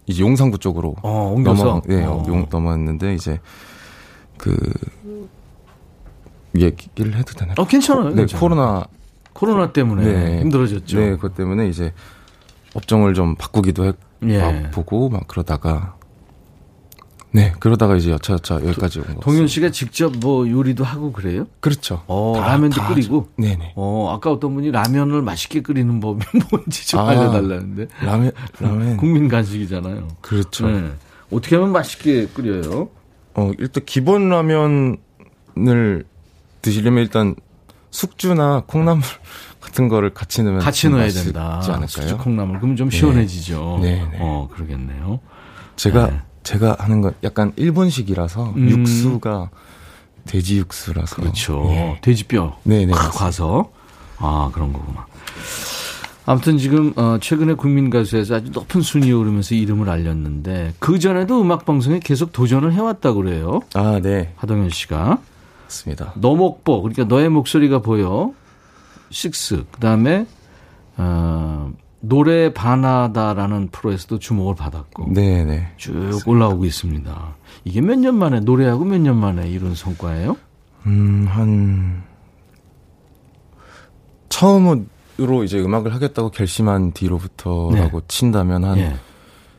이제 용산구 쪽으로 어, 넘어, 네, 어. 용 넘어갔는데 이제 그 얘기를 해도 되나요? 어, 괜찮아요. 네, 괜찮아요. 코로나 코로나 때문에 네, 힘들어졌죠. 네, 그것 때문에 이제 업종을 좀 바꾸기도 해 예. 보고 막 그러다가 네, 그러다가 이제 여차여차 여기까지 온 거. 동현 씨가 직접 뭐 요리도 하고 그래요? 그렇죠. 어, 다, 라면도 다 끓이고. 네 네. 어, 아까 어떤 분이 라면을 맛있게 끓이는 법이 <laughs> 뭔지 좀 아, 알려달라는데. 라면, 라면. 국민 간식이잖아요. 그렇죠. 네. 어떻게 하면 맛있게 끓여요? 어, 일단 기본 라면을 드시려면 일단 숙주나 콩나물 <laughs> 같은 거를 같이 넣으면 같이 넣어야 된다. 않을까요? 숙주 콩나물 그러면 좀 네. 시원해지죠. 네. 네. 어, 그러겠네요. 제가 네. 제가 하는 건 약간 일본식이라서 음. 육수가 돼지 육수라서 그렇죠. 예. 돼지뼈 네네 과서 아 그런 거구나. 아무튼 지금 어 최근에 국민 가수에서 아주 높은 순위에 오르면서 이름을 알렸는데 그 전에도 음악 방송에 계속 도전을 해왔다고 그래요. 아 네. 하동현 씨가 맞습니다. 너목보 그러니까 너의 목소리가 보여 식스 그다음에 어 노래 반하다라는 프로에서도 주목을 받았고 네네. 쭉 맞습니다. 올라오고 있습니다. 이게 몇 년 만에 노래하고 몇 년 만에 이룬 성과예요? 음, 한 처음으로 이제 음악을 하겠다고 결심한 뒤로부터라고 네. 친다면 한 네.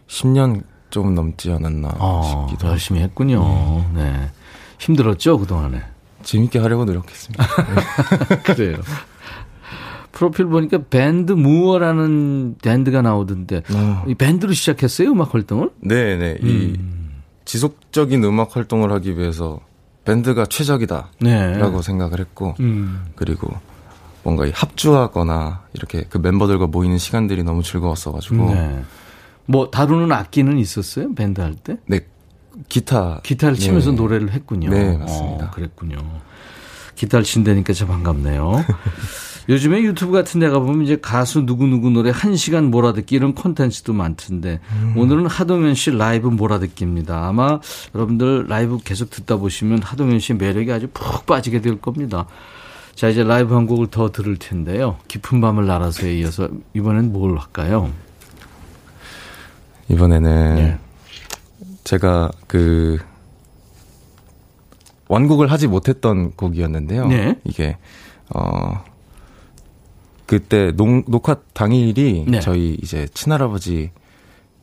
10년 좀 넘지 않았나 아, 싶기도 열심히 했군요. 네. 네. 힘들었죠, 그동안에? 재밌게 하려고 노력했습니다. <laughs> 그래요. 프로필 보니까 밴드 무어라는 밴드가 나오던데 어. 이 밴드로 시작했어요 음악 활동을? 네네 네. 음. 이 지속적인 음악 활동을 하기 위해서 밴드가 최적이다라고 네. 생각을 했고 음. 그리고 뭔가 합주하거나 이렇게 그 멤버들과 모이는 시간들이 너무 즐거웠어가지고 네. 뭐 다루는 악기는 있었어요 밴드 할 때? 네 기타 기타를 치면서 네. 노래를 했군요. 네 맞습니다. 어, 그랬군요. 기타를 친다니까 참 반갑네요. 요즘에 유튜브 같은 데 가 보면 이제 가수 누구누구 노래 1시간 몰아듣기 이런 콘텐츠도 많던데 음. 오늘은 하동현 씨 라이브 몰아듣기입니다. 아마 여러분들 라이브 계속 듣다 보시면 하동현 씨의 매력이 아주 푹 빠지게 될 겁니다. 자, 이제 라이브 한 곡을 더 들을 텐데요. 깊은 밤을 날아서에 이어서 이번엔 뭘 할까요? 이번에는 네. 제가 그 완곡을 하지 못했던 곡이었는데요. 네. 이게 어 그때 녹, 녹화 당일이 네. 저희 이제 친할아버지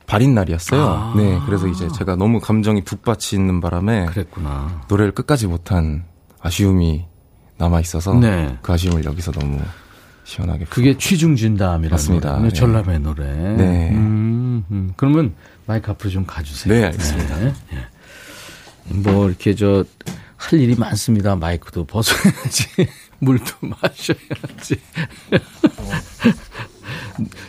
발인 날이었어요. 아. 네, 그래서 이제 제가 너무 감정이 북받치는 바람에 그랬구나. 노래를 끝까지 못한 아쉬움이 남아 있어서 네. 그 아쉬움을 여기서 너무 시원하게. 그게 취중진담이라는 맞습니다. 네. 전람의 노래. 네. 음, 음. 그러면 마이크 앞으로 좀 가주세요. 네, 알겠습니다. 네. 뭐 이렇게 저 할 일이 많습니다. 마이크도 벗어야지. 물도 <laughs> 마셔야지.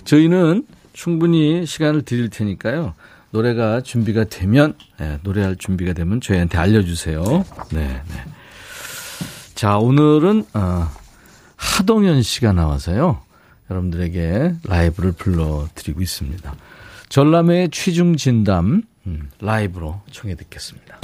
저희는 충분히 시간을 드릴 테니까요. 노래가 준비가 되면, 네, 노래할 준비가 되면 저희한테 알려주세요. 네, 네. 자, 오늘은, 어, 하동현 씨가 나와서요. 여러분들에게 라이브를 불러드리고 있습니다. 전람회의 취중 진담, 음, 라이브로 청해 듣겠습니다.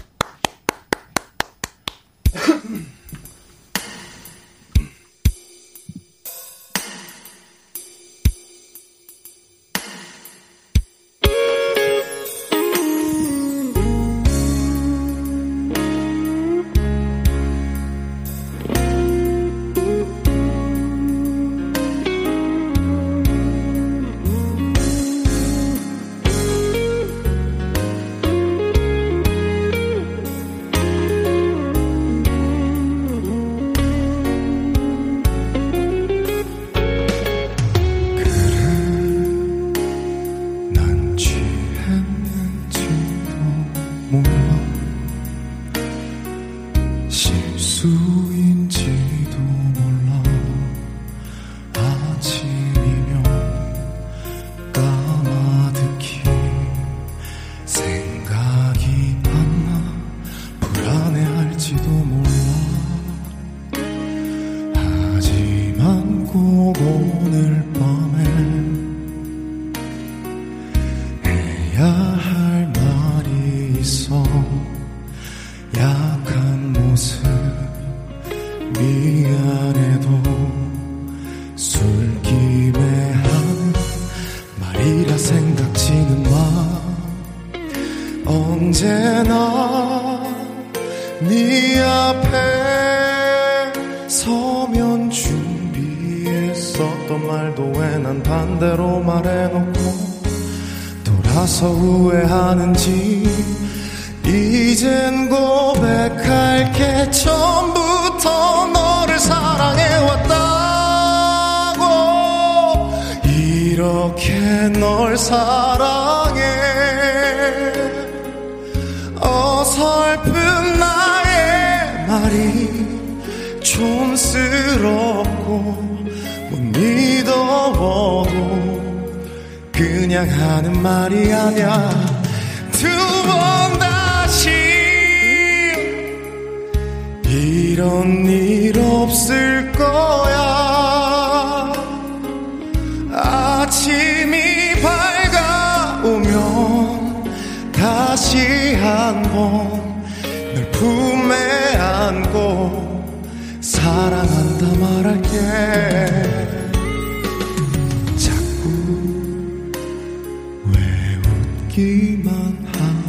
기만 하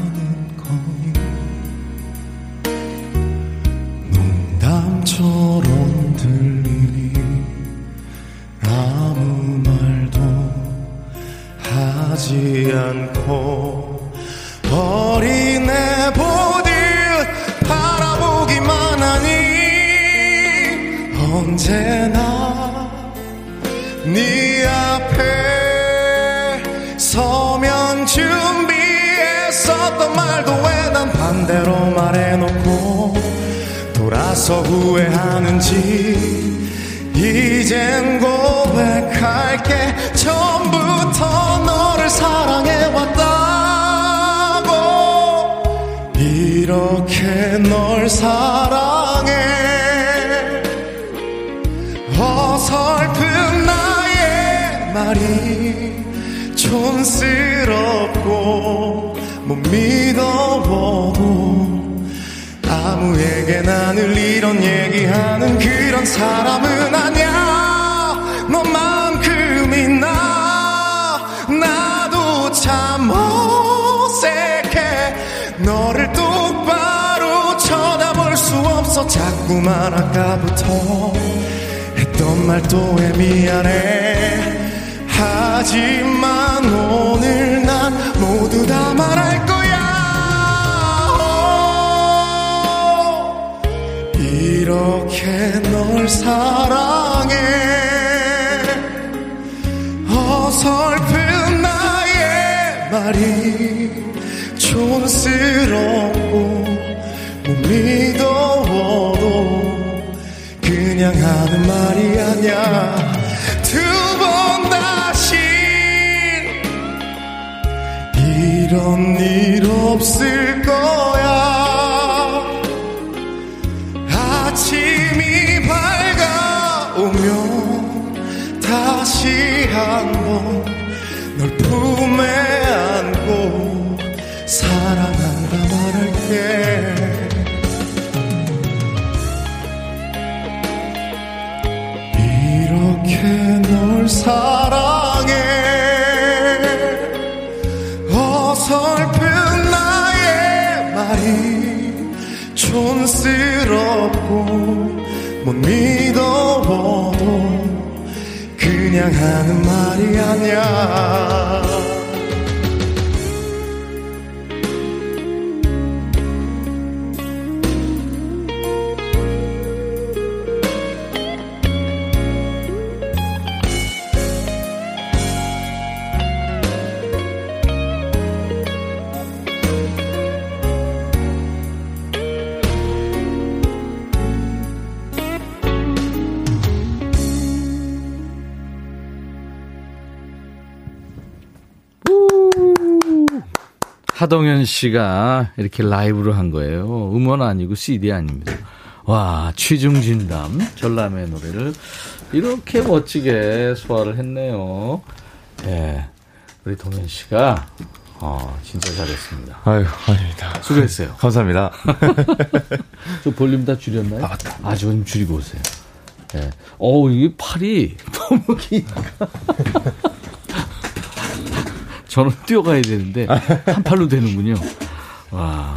이젠 고백할게. 처음부터 너를 사랑해왔다고. 이렇게 널 사랑해. 어설픈 나의 말이 촌스럽고 못 믿어봐도 아무에게 나늘 이런 얘기하는 그런 사람은 아니야. 너만큼이나. 나도 참 어색해. 너를 똑바로 쳐다볼 수 없어. 자꾸만 아까부터 했던 말도에 미안해. 하지만 오늘 난 모두 다 말할 거야 이렇게 널 사랑해. 어설픈 나의 말이 촌스럽고 못 믿어도 그냥 하는 말이 아니야. 이런 일 없을 거 아침이 밝아오면 다시 한번 널 품에 안고 사랑한다 말할게. 이렇게 널 사랑 못 믿어봐도 그냥 하는 말이 아니야 하동현 씨가 이렇게 라이브로 한 거예요. 음원 아니고 CD 아닙니다. 와, 취중진담, 전람의 노래를 이렇게 멋지게 소화를 했네요. 예. 우리 동현 씨가 아, 진짜 잘했습니다. 아유, 아닙니다. 수고했어요. 감사합니다. <laughs> 저 볼륨 다 줄였나요? 아, 맞다. 아, 좀 줄이고 오세요. 예. 네. 어우, 이게 팔이 <laughs> 너무 기니까. 저는 뛰어가야 되는데, 한 팔로 되는군요. 와.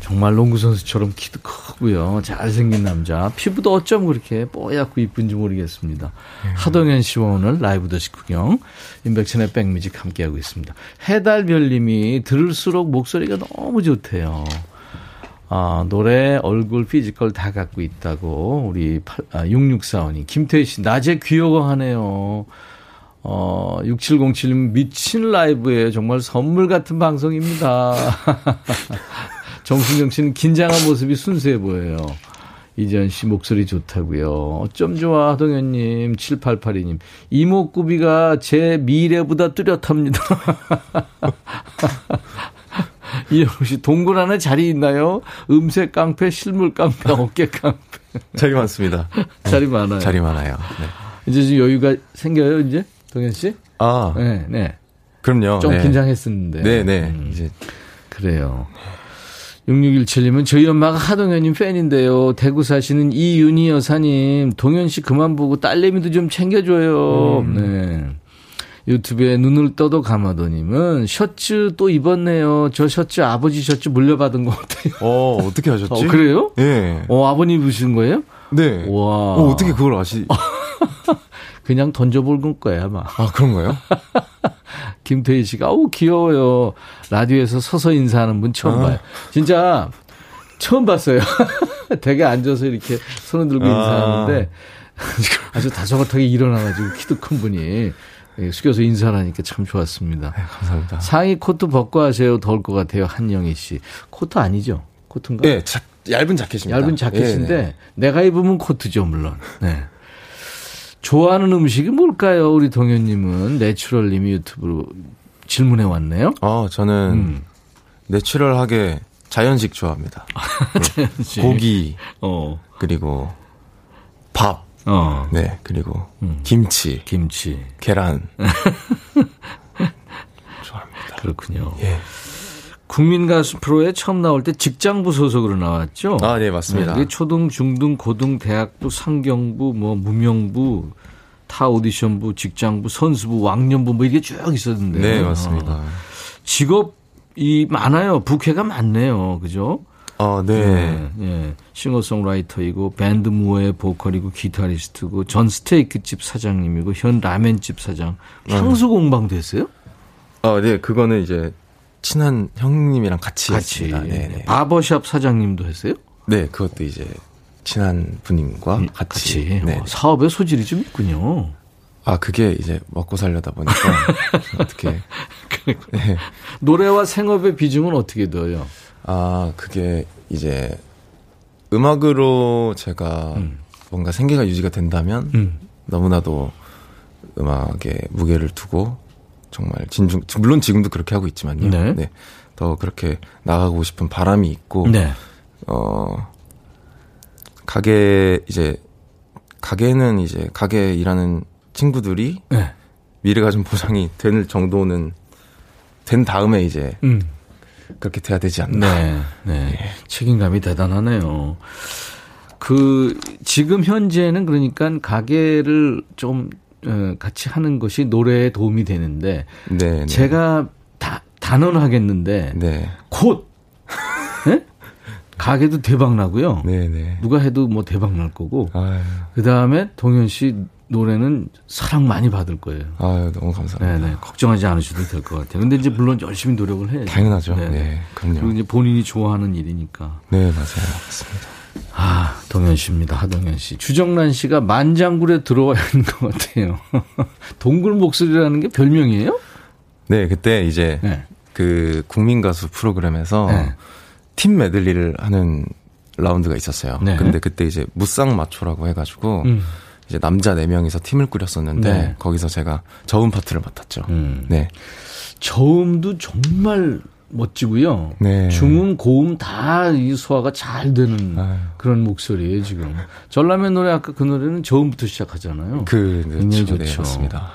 정말 농구 선수처럼 키도 크고요. 잘생긴 남자. 피부도 어쩜 그렇게 뽀얗고 이쁜지 모르겠습니다. 음. 하동근 씨와 오늘 라이브 더시 구경. 임백천의 백뮤직 함께하고 있습니다. 해달별 님이 들을수록 목소리가 너무 좋대요. 아, 노래, 얼굴, 피지컬 다 갖고 있다고 우리 아, 6645님. 김태희 씨, 낮에 귀여워하네요. 어, 6707님 미친 라이브예요. 정말 선물 같은 방송입니다. <laughs> 정순정 씨는 긴장한 모습이 순수해 보여요. 이지연 씨 목소리 좋다고요. 어쩜 좋아 하동현님 7882님 이목구비가 제 미래보다 뚜렷합니다. <laughs> 이영우 씨 동굴 안에 자리 있나요? 음색 깡패, 실물 깡패, 어깨 깡패. 자리 많습니다. 자리 많아요. 자리 많아요. 네. 이제 좀 여유가 생겨요 이제 동현 씨? 아, 네, 네. 그럼요. 좀 네. 긴장했었는데. 네, 네. 음. 이제 그래요. 6617님은 저희 엄마가 하동현님 팬인데요. 대구 사시는 이윤희 여사님, 동현 씨 그만 보고 딸내미도 좀 챙겨줘요. 음. 네. 유튜브에 눈을 떠도 감아도님은 셔츠 또 입었네요. 저 셔츠 아버지 셔츠 물려받은 것 같아요. 어, 어떻게 하셨지? 어, 그래요? 예. 네. 어, 아버님 입으신 거예요? 네. 와. 어, 어떻게 그걸 아시? <laughs> 그냥 던져볼 거야, 아마. 아, 그런가요? <laughs> 김태희 씨가, 어우, 귀여워요. 라디오에서 서서 인사하는 분 처음 아. 봐요. 진짜, 처음 봤어요. <laughs> 되게 앉아서 이렇게 손을 들고 아. 인사하는데, <laughs> 아주 다소곳하게 일어나가지고 키도 큰 분이 예, 숙여서 인사를 하니까 참 좋았습니다. 네, 감사합니다. 상의 코트 벗고 하세요. 더울 것 같아요. 한영희 씨. 코트 아니죠? 코트인가? 네, 자, 얇은 자켓입니다. 얇은 자켓인데, 네, 네. 내가 입으면 코트죠, 물론. 네. 좋아하는 음식이 뭘까요? 우리 동현님은 내추럴님이 유튜브로 질문해 왔네요. 어, 저는 음. 내추럴하게 자연식 좋아합니다. <laughs> 자연식. 고기, 어. 그리고 밥, 어. 네, 그리고 음. 김치, 김치, 계란. <laughs> 좋아합니다. 그렇군요. 예. 국민 가수 프로에 처음 나올 때 직장부 소속으로 나왔죠. 아, 네, 맞습니다. 네, 초등, 중등, 고등, 대학부, 상경부, 뭐 무명부, 타 오디션부, 직장부, 선수부, 왕년부 뭐 이게 쭉 있었는데. 네, 맞습니다. 어. 직업이 많아요. 부캐가 많네요. 그죠? 아, 네. 네, 네. 싱어송라이터이고 밴드 무어의 보컬이고 기타리스트고 전 스테이크 집 사장님이고 현 라멘 집 사장. 향수 공방 됐어요? 아, 네. 그거는 이제 친한 형님이랑 같이, 같이 했습니다. 네, 네. 바버샵 사장님도 했어요? 네, 그것도 이제 친한 분님과 음, 같이, 같이. 네. 어, 사업에 소질이 좀 있군요. 아 그게 이제 먹고 살려다 보니까 <laughs> 어떻게 네. 노래와 생업의 비중은 어떻게 넣어요? 아 그게 이제 음악으로 제가 음. 뭔가 생계가 유지가 된다면 음. 너무나도 음악에 무게를 두고 정말 진중 물론 지금도 그렇게 하고 있지만요. 네. 네. 더 그렇게 나가고 싶은 바람이 있고 네. 어 가게 이제 가게는 이제 가게 일하는 친구들이 네. 미래가 좀 보장이 될 정도는 된 다음에 이제 음. 그렇게 돼야 되지 않나. 네, 네. 네. 책임감이 대단하네요. 그 지금 현재는 그러니까 가게를 좀 어, 같이 하는 것이 노래에 도움이 되는데 네, 네. 제가 다 단언하겠는데 네. 곧 네? 가게도 대박 나고요. 네네. 누가 해도 뭐 대박 날 거고. 그 다음에 동현 씨 노래는 사랑 많이 받을 거예요. 아 너무 감사합니다. 네네. 걱정하지 않으셔도 될 것 같아요. 근데 이제 물론 열심히 노력을 해요. 당연하죠. 네. 네. 그럼요. 그리고 이제 본인이 좋아하는 일이니까. 네, 맞아요. 맞습니다. 아, 동현 씨입니다. 하동현 씨. 주정란 씨가 만장굴에 들어와야 하는 것 같아요. <laughs> 동굴 목소리라는 게 별명이에요? 네, 그때 이제 네. 그 국민 가수 프로그램에서 네. 팀 메들리를 하는 라운드가 있었어요. 네. 근데 그때 이제 무쌍 마초라고 해가지고 음. 이제 남자 4 명이서 팀을 꾸렸었는데 네. 거기서 제가 저음 파트를 맡았죠. 음. 네. 저음도 정말 멋지고요. 네. 중음, 고음 다 이 소화가 잘 되는 아유. 그런 목소리예요, 지금. 전라면 노래 아까 그 노래는 저음부터 시작하잖아요. 그, 네, 굉장히 그렇죠. 좋죠. 네, 맞습니다.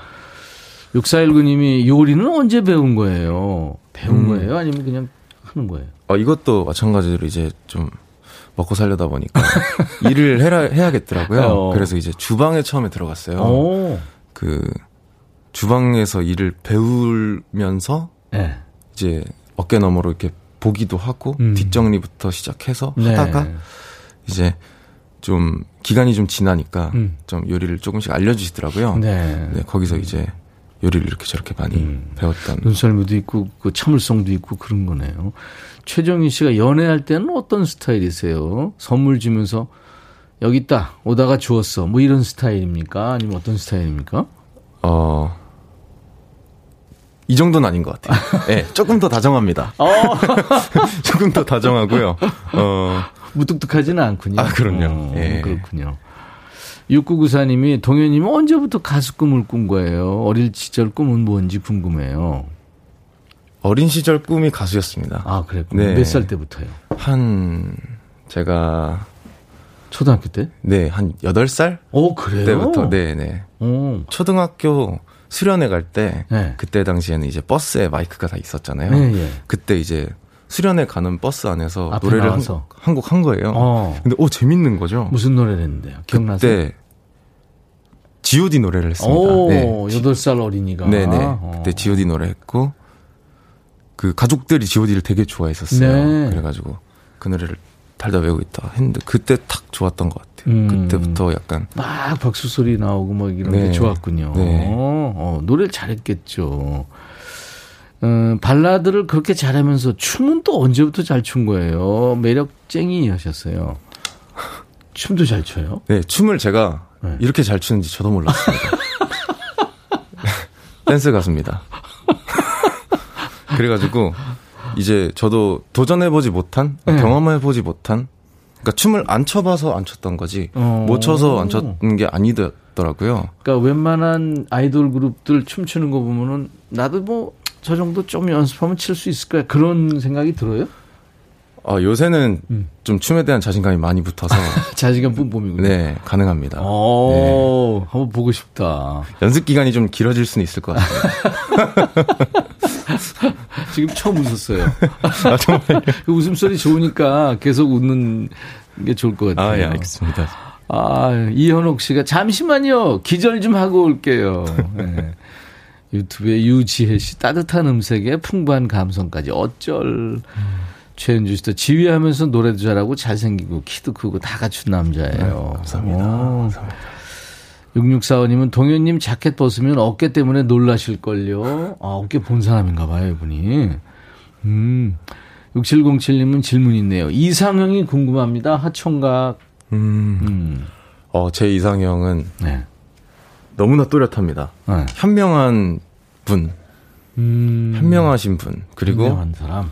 6419님이 요리는 언제 배운 거예요? 배운 음. 거예요? 아니면 그냥 하는 거예요? 어, 이것도 마찬가지로 이제 좀 먹고 살려다 보니까 <laughs> 일을 해라, 해야겠더라고요. 어. 그래서 이제 주방에 처음에 들어갔어요. 오. 그 주방에서 일을 배우면서 네. 이제 어깨 너머로 이렇게 보기도 하고 음. 뒷정리부터 시작해서 네. 하다가 이제 좀 기간이 좀 지나니까 음. 좀 요리를 조금씩 알려주시더라고요. 네. 네 거기서 이제 요리를 이렇게 저렇게 많이 음. 배웠던. 눈썰미도 있고 그 참을성도 있고 그런 거네요. 최정희 씨가 연애할 때는 어떤 스타일이세요? 선물 주면서 여기 있다 오다가 주었어 뭐 이런 스타일입니까? 아니면 어떤 스타일입니까? 어. 이 정도는 아닌 것 같아요. <laughs> 예, 네, 조금 더 다정합니다. 어. <laughs> 조금 더 다정하고요. 어. 무뚝뚝하지는 않군요. 아, 그럼요. 어, 예. 그렇군요. 6994님이 동현님은 언제부터 가수 꿈을 꾼 거예요? 어릴 시절 꿈은 뭔지 궁금해요. 어린 시절 꿈이 가수였습니다. 아, 그랬군요. 네. 몇살 때부터요? 한, 제가. 초등학교 때? 네, 한 8살? 오, 그래요? 때부터, 네네. 네. 오. 초등학교 수련회 갈 때, 네. 그때 당시에는 이제 버스에 마이크가 다 있었잖아요. 네, 네. 그때 이제 수련회 가는 버스 안에서 노래를 한곡한 거예요. 어. 근데 오 재밌는 거죠. 무슨 노래를 했는데요? 기억나세요? 그때 G.O.D 노래를 했습니다. 오, 네. 8살 어린이가. 네네. 어. 그때 G.O.D 노래 했고 그 가족들이 G.O.D를 되게 좋아했었어요. 네. 그래가지고 그 노래를 달다 외우고 있다 했는데 그때 탁 좋았던 것 같아요. 음. 그때부터 약간 막 박수 소리 나오고 막 이런 네. 게 좋았군요. 네. 어, 노래를 잘했겠죠. 음, 발라드를 그렇게 잘하면서 춤은 또 언제부터 잘 춘 거예요? 매력쟁이 하셨어요. 춤도 잘 춰요? 네, 춤을 제가 네. 이렇게 잘 추는지 저도 몰랐습니다. <laughs> 댄스 가수입니다. 그래가지고 이제 저도 도전해보지 못한 네. 경험해보지 못한 그러니까 춤을 안 춰봐서 안 췄던 거지 어. 못 춰서 안 췄던 게 아니더라고요. 그러니까 웬만한 아이돌 그룹들 춤추는 거 보면은 나도 뭐 저 정도 좀 연습하면 칠 수 있을 거야 그런 생각이 들어요? 아, 요새는 음. 좀 춤에 대한 자신감이 많이 붙어서. <laughs> 자신감 뿜뿜이군요. 네, 가능합니다. 오, 네. 한번 보고 싶다. 연습 기간이 좀 길어질 수는 있을 것 같아요. <laughs> 지금 처음 웃었어요. <laughs> 아, 정말. 그 웃음소리 좋으니까 계속 웃는 게 좋을 것 같아요. 아, 예, 알겠습니다. 아, 이현옥 씨가 잠시만요. 기절 좀 하고 올게요. 네. 유튜브에 유지혜 씨 따뜻한 음색에 풍부한 감성까지 어쩔. 음. 최은주 씨도 지휘하면서 노래도 잘하고 잘생기고 키도 크고 다 갖춘 남자예요. 네, 감사합니다. 감사합니다. 6645님은 동현님 자켓 벗으면 어깨 때문에 놀라실걸요. 아, 어깨 본 사람인가 봐요, 이분이. 음. 6707님은 질문 있네요. 이상형이 궁금합니다. 하총각. 음. 음. 어, 제 이상형은 네. 너무나 또렷합니다. 네. 현명한 분. 음. 현명하신 분. 그리고 현명한 사람.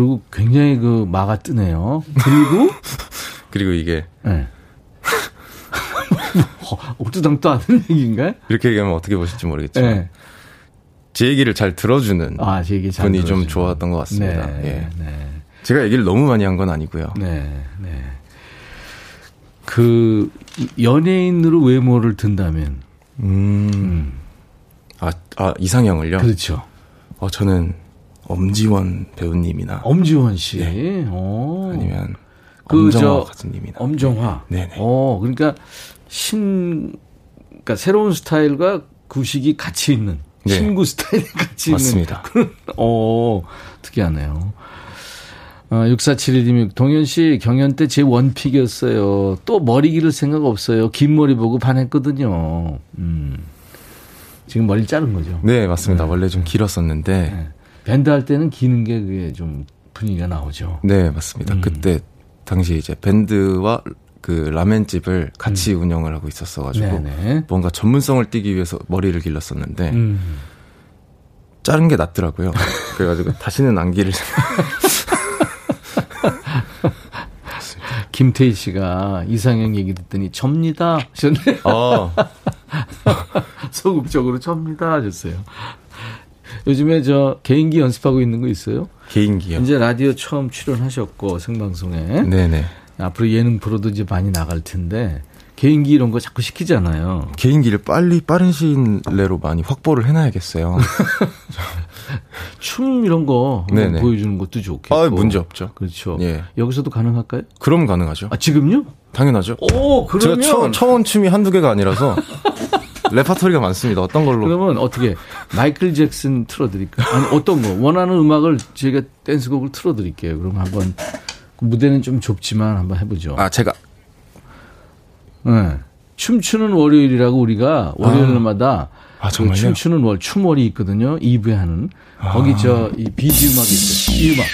그리고 굉장히 그 마가 뜨네요. 그리고 <laughs> 그리고 이게 네. 옥두당도 않은 얘기인가요? 이렇게 얘기하면 어떻게 보실지 모르겠지만 네. 제 얘기를 잘 들어주는 아, 제 얘기 잘 분이 들어주는. 좀 좋았던 것 같습니다. 네, 예. 네. 제가 얘기를 너무 많이 한 건 아니고요. 네, 네. 그 연예인으로 외모를 든다면, 음, 음. 아, 아 이상형을요? 그렇죠. 어, 저는 엄지원 배우님이나 엄지원 씨 네. 아니면 그 엄정화 엄정화 네네 어 그러니까 신 그러니까 새로운 스타일과 구식이 같이 있는 네. 신구 스타일이 <laughs> 같이 맞습니다. 있는 어 특이하네요. 어, 6471님이 동현 씨 경연 때 제 원픽이었어요. 또 머리 기를 생각 없어요. 긴 머리 보고 반했거든요. 음. 지금 머리 자른 거죠? 네, 맞습니다. 네. 원래 좀 길었었는데 네. 밴드 할 때는 기는 게 그게 좀 분위기가 나오죠. 네, 맞습니다. 음. 그때 당시 이제 밴드와 그 라멘집을 같이 음. 운영을 하고 있었어 가지고 네네. 뭔가 전문성을 띠기 위해서 머리를 길렀었는데 음. 자른 게 낫더라고요. <laughs> 그래 가지고 다시는 안 기를. <laughs> 김태희 씨가 이상형 얘기 듣더니 접니다 하셨네요. 어. <laughs> 소극적으로 접니다 하셨어요. 요즘에 저 개인기 연습하고 있는 거 있어요? 개인기요? 이제 라디오 처음 출연하셨고 생방송에. 네네. 앞으로 예능 프로도 이제 많이 나갈 텐데 개인기 이런 거 자꾸 시키잖아요. 개인기를 빨리 빠른 시일 내로 많이 확보를 해놔야겠어요. <laughs> 춤 이런 거 보여주는 것도 좋겠고. 아, 문제 없죠. 그렇죠. 예. 여기서도 가능할까요? 그럼 가능하죠. 아, 지금요? 당연하죠. 오, 그러면 제가 처, 처음 춤이 한두 개가 아니라서 <laughs> 레파토리가 많습니다. 어떤 걸로? 그러면 어떻게 마이클 잭슨 틀어드릴까요? 아니 어떤 거 원하는 음악을 저희가 댄스곡을 틀어드릴게요. 그럼 한번 그 무대는 좀 좁지만 한번 해보죠. 아 제가 네. 춤추는 월요일이라고 우리가 월요일마다 아, 아 정말요? 춤추는 월 춤월이 있거든요. 2부에 하는 거기 저 이 비지 음악이 있어요. 이 음악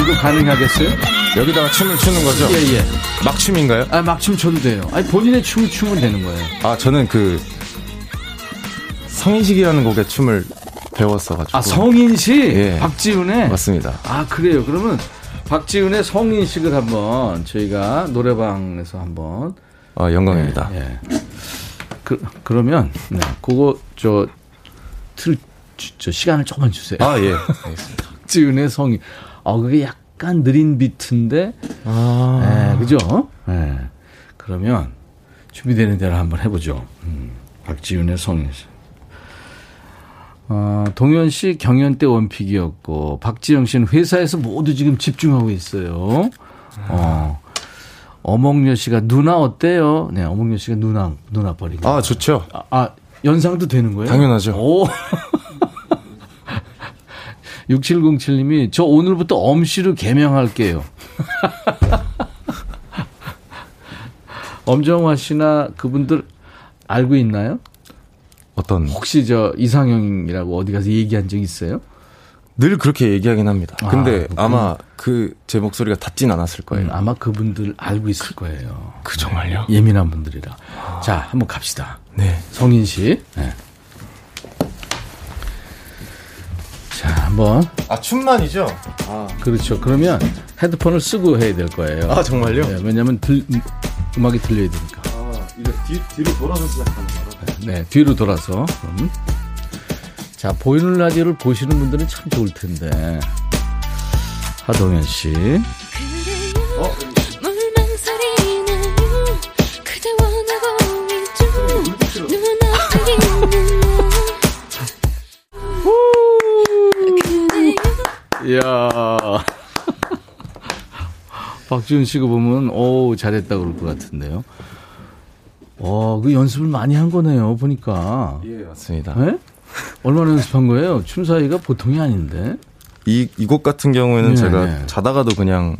이거 가능하겠어요? 여기다가 춤을 추는 거죠? 예예. 예. 막춤인가요? 아 막춤 춰도 돼요. 아니 본인의 춤을 추면 되는 거예요. 아 저는 그 성인식이라는 곡의 춤을 배웠어가지고. 아, 성인식? 예. 박지훈의? 맞습니다. 아, 그래요. 그러면 박지훈의 성인식을 한번 저희가 노래방에서 한번. 아, 영광입니다. 예. 예. 그, 그러면, 네. 그거, 저, 틀, 저, 시간을 조금만 주세요. 아, 예. <laughs> 박지훈의 성인. 아, 그게 약간 느린 비트인데. 아. 예, 그죠? 예. 그러면 준비되는 대로 한번 해보죠. 음, 박지훈의 성인식. 어, 동현 씨 경연 때 원픽이었고 박지영 씨는 회사에서 모두 지금 집중하고 있어요. 어. 어몽여 씨가 누나 어때요? 네, 어몽여 씨가 누나 누나 버리고. 아 좋죠. 아, 아 연상도 되는 거예요? 당연하죠. 오. <laughs> 6707님이 저 오늘부터 엄씨로 개명할게요. <laughs> 엄정화 씨나 그분들 알고 있나요? 어떤 혹시 저 이상형이라고 어디 가서 얘기한 적 있어요? 늘 그렇게 얘기하긴 합니다. 아, 근데 아, 아마 그 제 목소리가 닿진 않았을 거예요. 음, 아마 그분들 알고 있을 거예요. 그 정말요? 네, 예민한 분들이라. 아. 자, 한번 갑시다. 네. 성인 씨. 네. 자, 한번. 아, 춤만이죠? 아. 그렇죠. 그러면 헤드폰을 쓰고 해야 될 거예요. 아, 정말요? 네, 왜냐면 들, 음악이 들려야 되니까. 아, 이거 뒤, 뒤로 돌아서 시작하는 거라. 네, 뒤로 돌아서. 그럼. 자, 보이는 라디오를 보시는 분들은 참 좋을 텐데. 하동현 씨. 어? 이야. 박지훈 씨가 보면, 오, 잘했다 그럴 것 같은데요. 어, 그 연습을 많이 한 거네요, 보니까. 예, 맞습니다. 네? 얼마나 연습한 거예요? 춤사위가 보통이 아닌데. 이, 이곡 같은 경우에는 네, 제가 네. 자다가도 그냥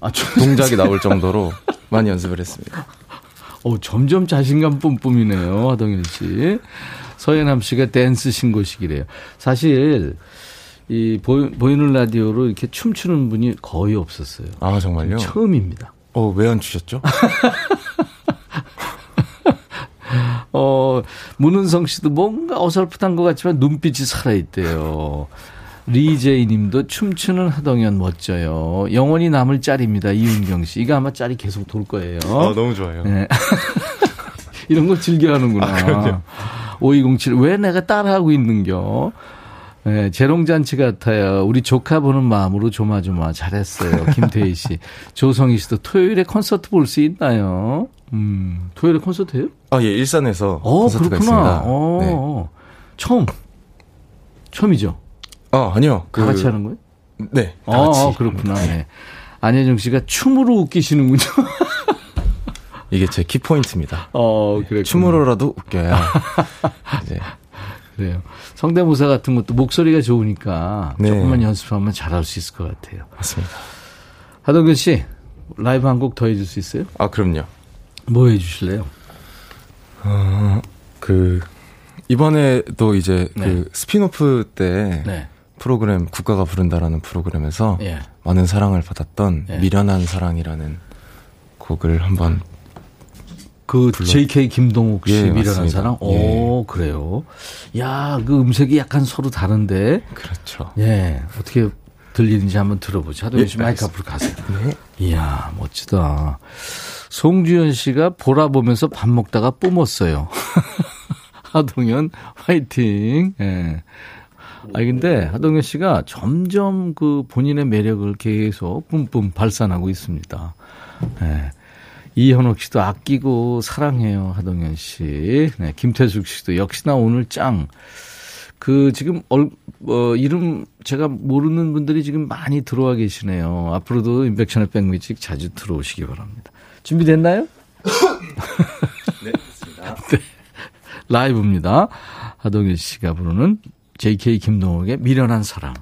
아, 동작이 <laughs> 나올 정도로 많이 연습을 했습니다. 어, 점점 자신감 뿜뿜이네요, 하동현 씨. 서예남 씨가 댄스 신고식이래요. 사실, 이 보이, 보이는 라디오로 이렇게 춤추는 분이 거의 없었어요. 아, 정말요? 처음입니다. 어, 왜 안 추셨죠? <laughs> 어, 문은성 씨도 뭔가 어설프단 것 같지만 눈빛이 살아있대요. 리제이 님도 춤추는 하동근 멋져요. 영원히 남을 짤입니다. 이윤경 씨. 이거 아마 짤이 계속 돌 거예요. 아, 너무 좋아요. 네. <laughs> 이런 거 즐겨 하는구나. 아, 5207. 왜 내가 따라하고 있는겨? 네, 재롱잔치 같아요. 우리 조카 보는 마음으로 조마조마 잘했어요. 김태희 씨. <laughs> 조성희 씨도 토요일에 콘서트 볼 수 있나요? 음, 토요일에 콘서트 해요? 아, 예, 일산에서 어, 콘서트가 그렇구나. 있습니다. 어, 네. 처음. 처음이죠? 아, 아니요. 그... 다 같이 하는 거예요? 네. 다 같이. 어, 그렇구나. 네. 네. 안혜정 씨가 춤으로 웃기시는군요. <laughs> 이게 제 키포인트입니다. 어, 그래. 춤으로라도 웃겨야. <laughs> 이제. 그래요. 성대모사 같은 것도 목소리가 좋으니까 네. 조금만 연습하면 잘할 수 있을 것 같아요. 맞습니다. 하동근 씨, 라이브 한 곡 더 해줄 수 있어요? 아, 그럼요. 뭐 해주실래요? 어, 그, 이번에도 이제 네. 그 스피노프 때 네. 프로그램 국가가 부른다라는 프로그램에서 예. 많은 사랑을 받았던 예. 미련한 사랑이라는 곡을 한번 그 불러... JK 김동욱 씨 예, 미련한 사랑. 오 예. 그래요. 야 그 음색이 약간 서로 다른데. 그렇죠. 예 어떻게 들리는지 한번 들어보죠. 씨 예, 마이크 앞으로 가세요. 네. 이야 멋지다. 송주현 씨가 보라 보면서 밥 먹다가 뿜었어요. <laughs> 하동현 화이팅. 예. 네. 아니 근데 하동현 씨가 점점 그 본인의 매력을 계속 뿜뿜 발산하고 있습니다. 예. 네. 이현옥 씨도 아끼고 사랑해요 하동현 씨. 네, 김태숙 씨도 역시나 오늘 짱. 그 지금 얼, 어, 이름 제가 모르는 분들이 지금 많이 들어와 계시네요. 앞으로도 인백션의 백뮤직 자주 들어오시기 바랍니다. 준비됐나요? <laughs> 네, 됐습니다. <laughs> 네, 라이브입니다. 하동일 씨가 부르는 JK 김동욱의 미련한 사랑.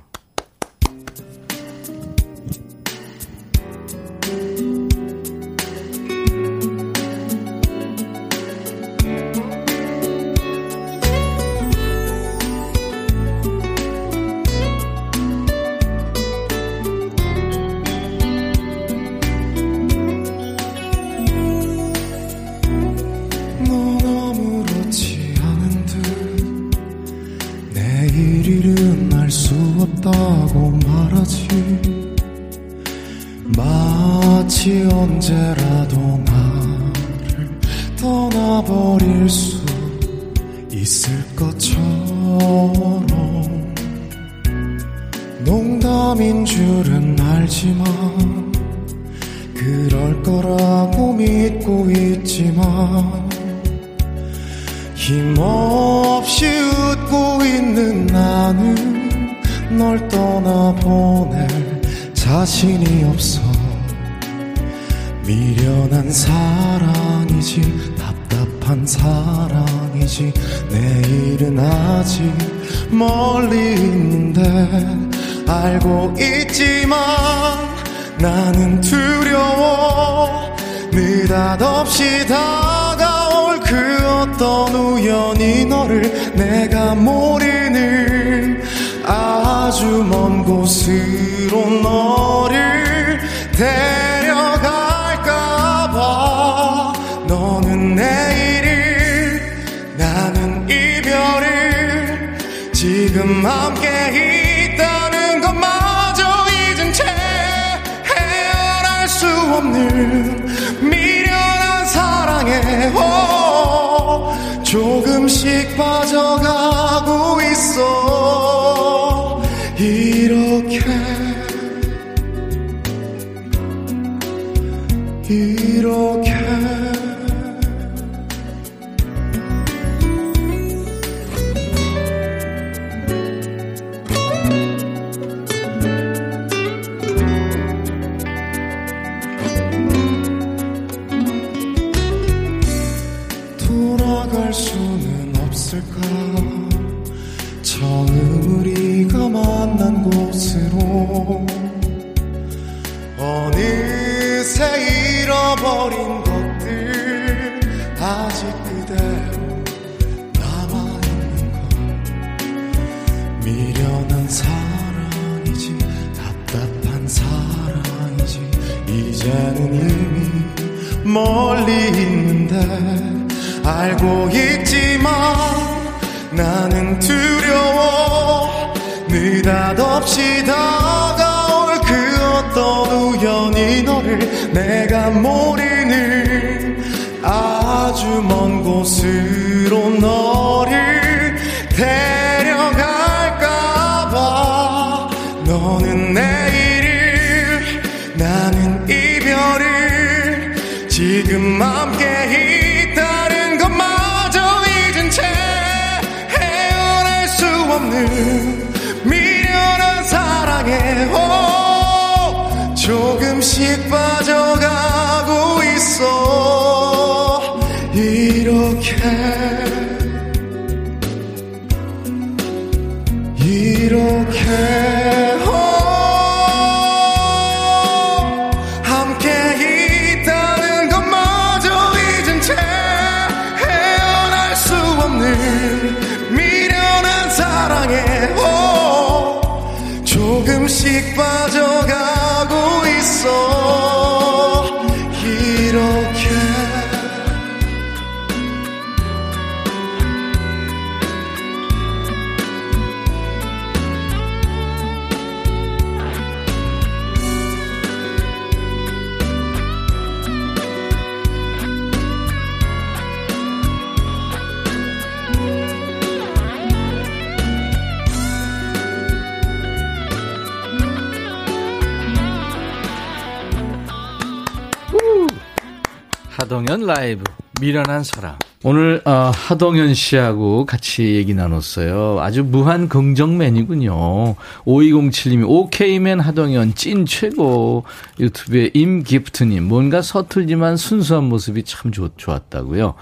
라이브 미련한 사랑. 오늘 어, 하동현 씨하고 같이 얘기 나눴어요. 아주 무한 긍정맨이군요. 5207님이 오케이맨 하동현 찐 최고. 유튜브에 임기프트님 뭔가 서툴지만 순수한 모습이 참 좋, 좋았다고요.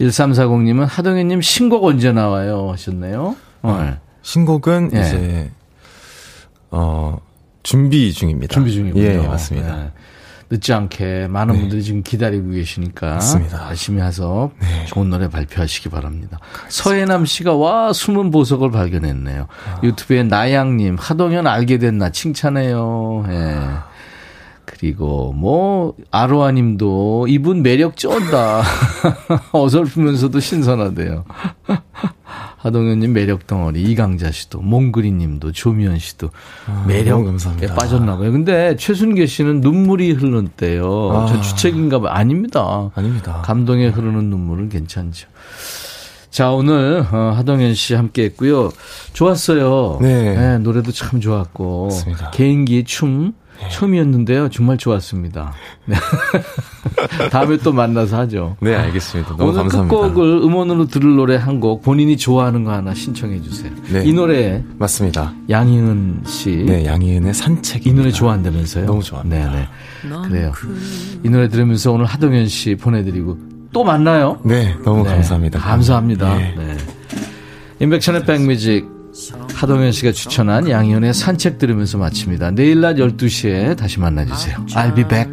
1340님은 하동현님 신곡 언제 나와요 하셨네요. 어. 신곡은 예. 이제 어 준비 중입니다. 준비 중이군요. 예, 맞습니다. 네. 늦지 않게 많은 네. 분들이 지금 기다리고 계시니까 맞습니다. 열심히 해서 네. 좋은 노래 발표하시기 바랍니다. 서해남 씨가 와 숨은 보석을 발견했네요. 아. 유튜브에 나양님 하동현 알게 됐나 칭찬해요. 예. 그리고 뭐 아로아님도 이분 매력 쩐다. <laughs> 어설프면서도 신선하대요. 하동현님 매력 덩어리 이강자 씨도 몽그리 님도 조미연 씨도 아, 매력에 빠졌나 봐요. 근데 최순계 씨는 눈물이 흐르는 때요. 아. 저 주책인가 봐요. 아닙니다. 아닙니다. 감동에 흐르는 눈물은 괜찮죠. 자, 오늘 어, 하동현 씨 함께 했고요. 좋았어요. 네. 네 노래도 참 좋았고. 맞습니다. 개인기 춤 네. 처음이었는데요. 정말 좋았습니다. 네. <laughs> 다음에 또 만나서 하죠. 네, 알겠습니다. 너무 오늘 감사합니다. 끝곡을 음원으로 들을 노래 한 곡 본인이 좋아하는 거 하나 신청해 주세요. 네. 이 노래 맞습니다. 양희은 씨. 네, 양희은의 산책. 이 노래 좋아한다면서요? 너무 좋아합니다. 네, 네. 그래요. 이 노래 들으면서 오늘 하동현 씨 보내드리고 또 만나요. 네, 너무 네, 감사합니다. 감사합니다. 네. 네. 인백천의 백뮤직 하동현 씨가 추천한 양희은의 산책 들으면서 마칩니다. 내일 낮 12시에 다시 만나주세요. I'll be back.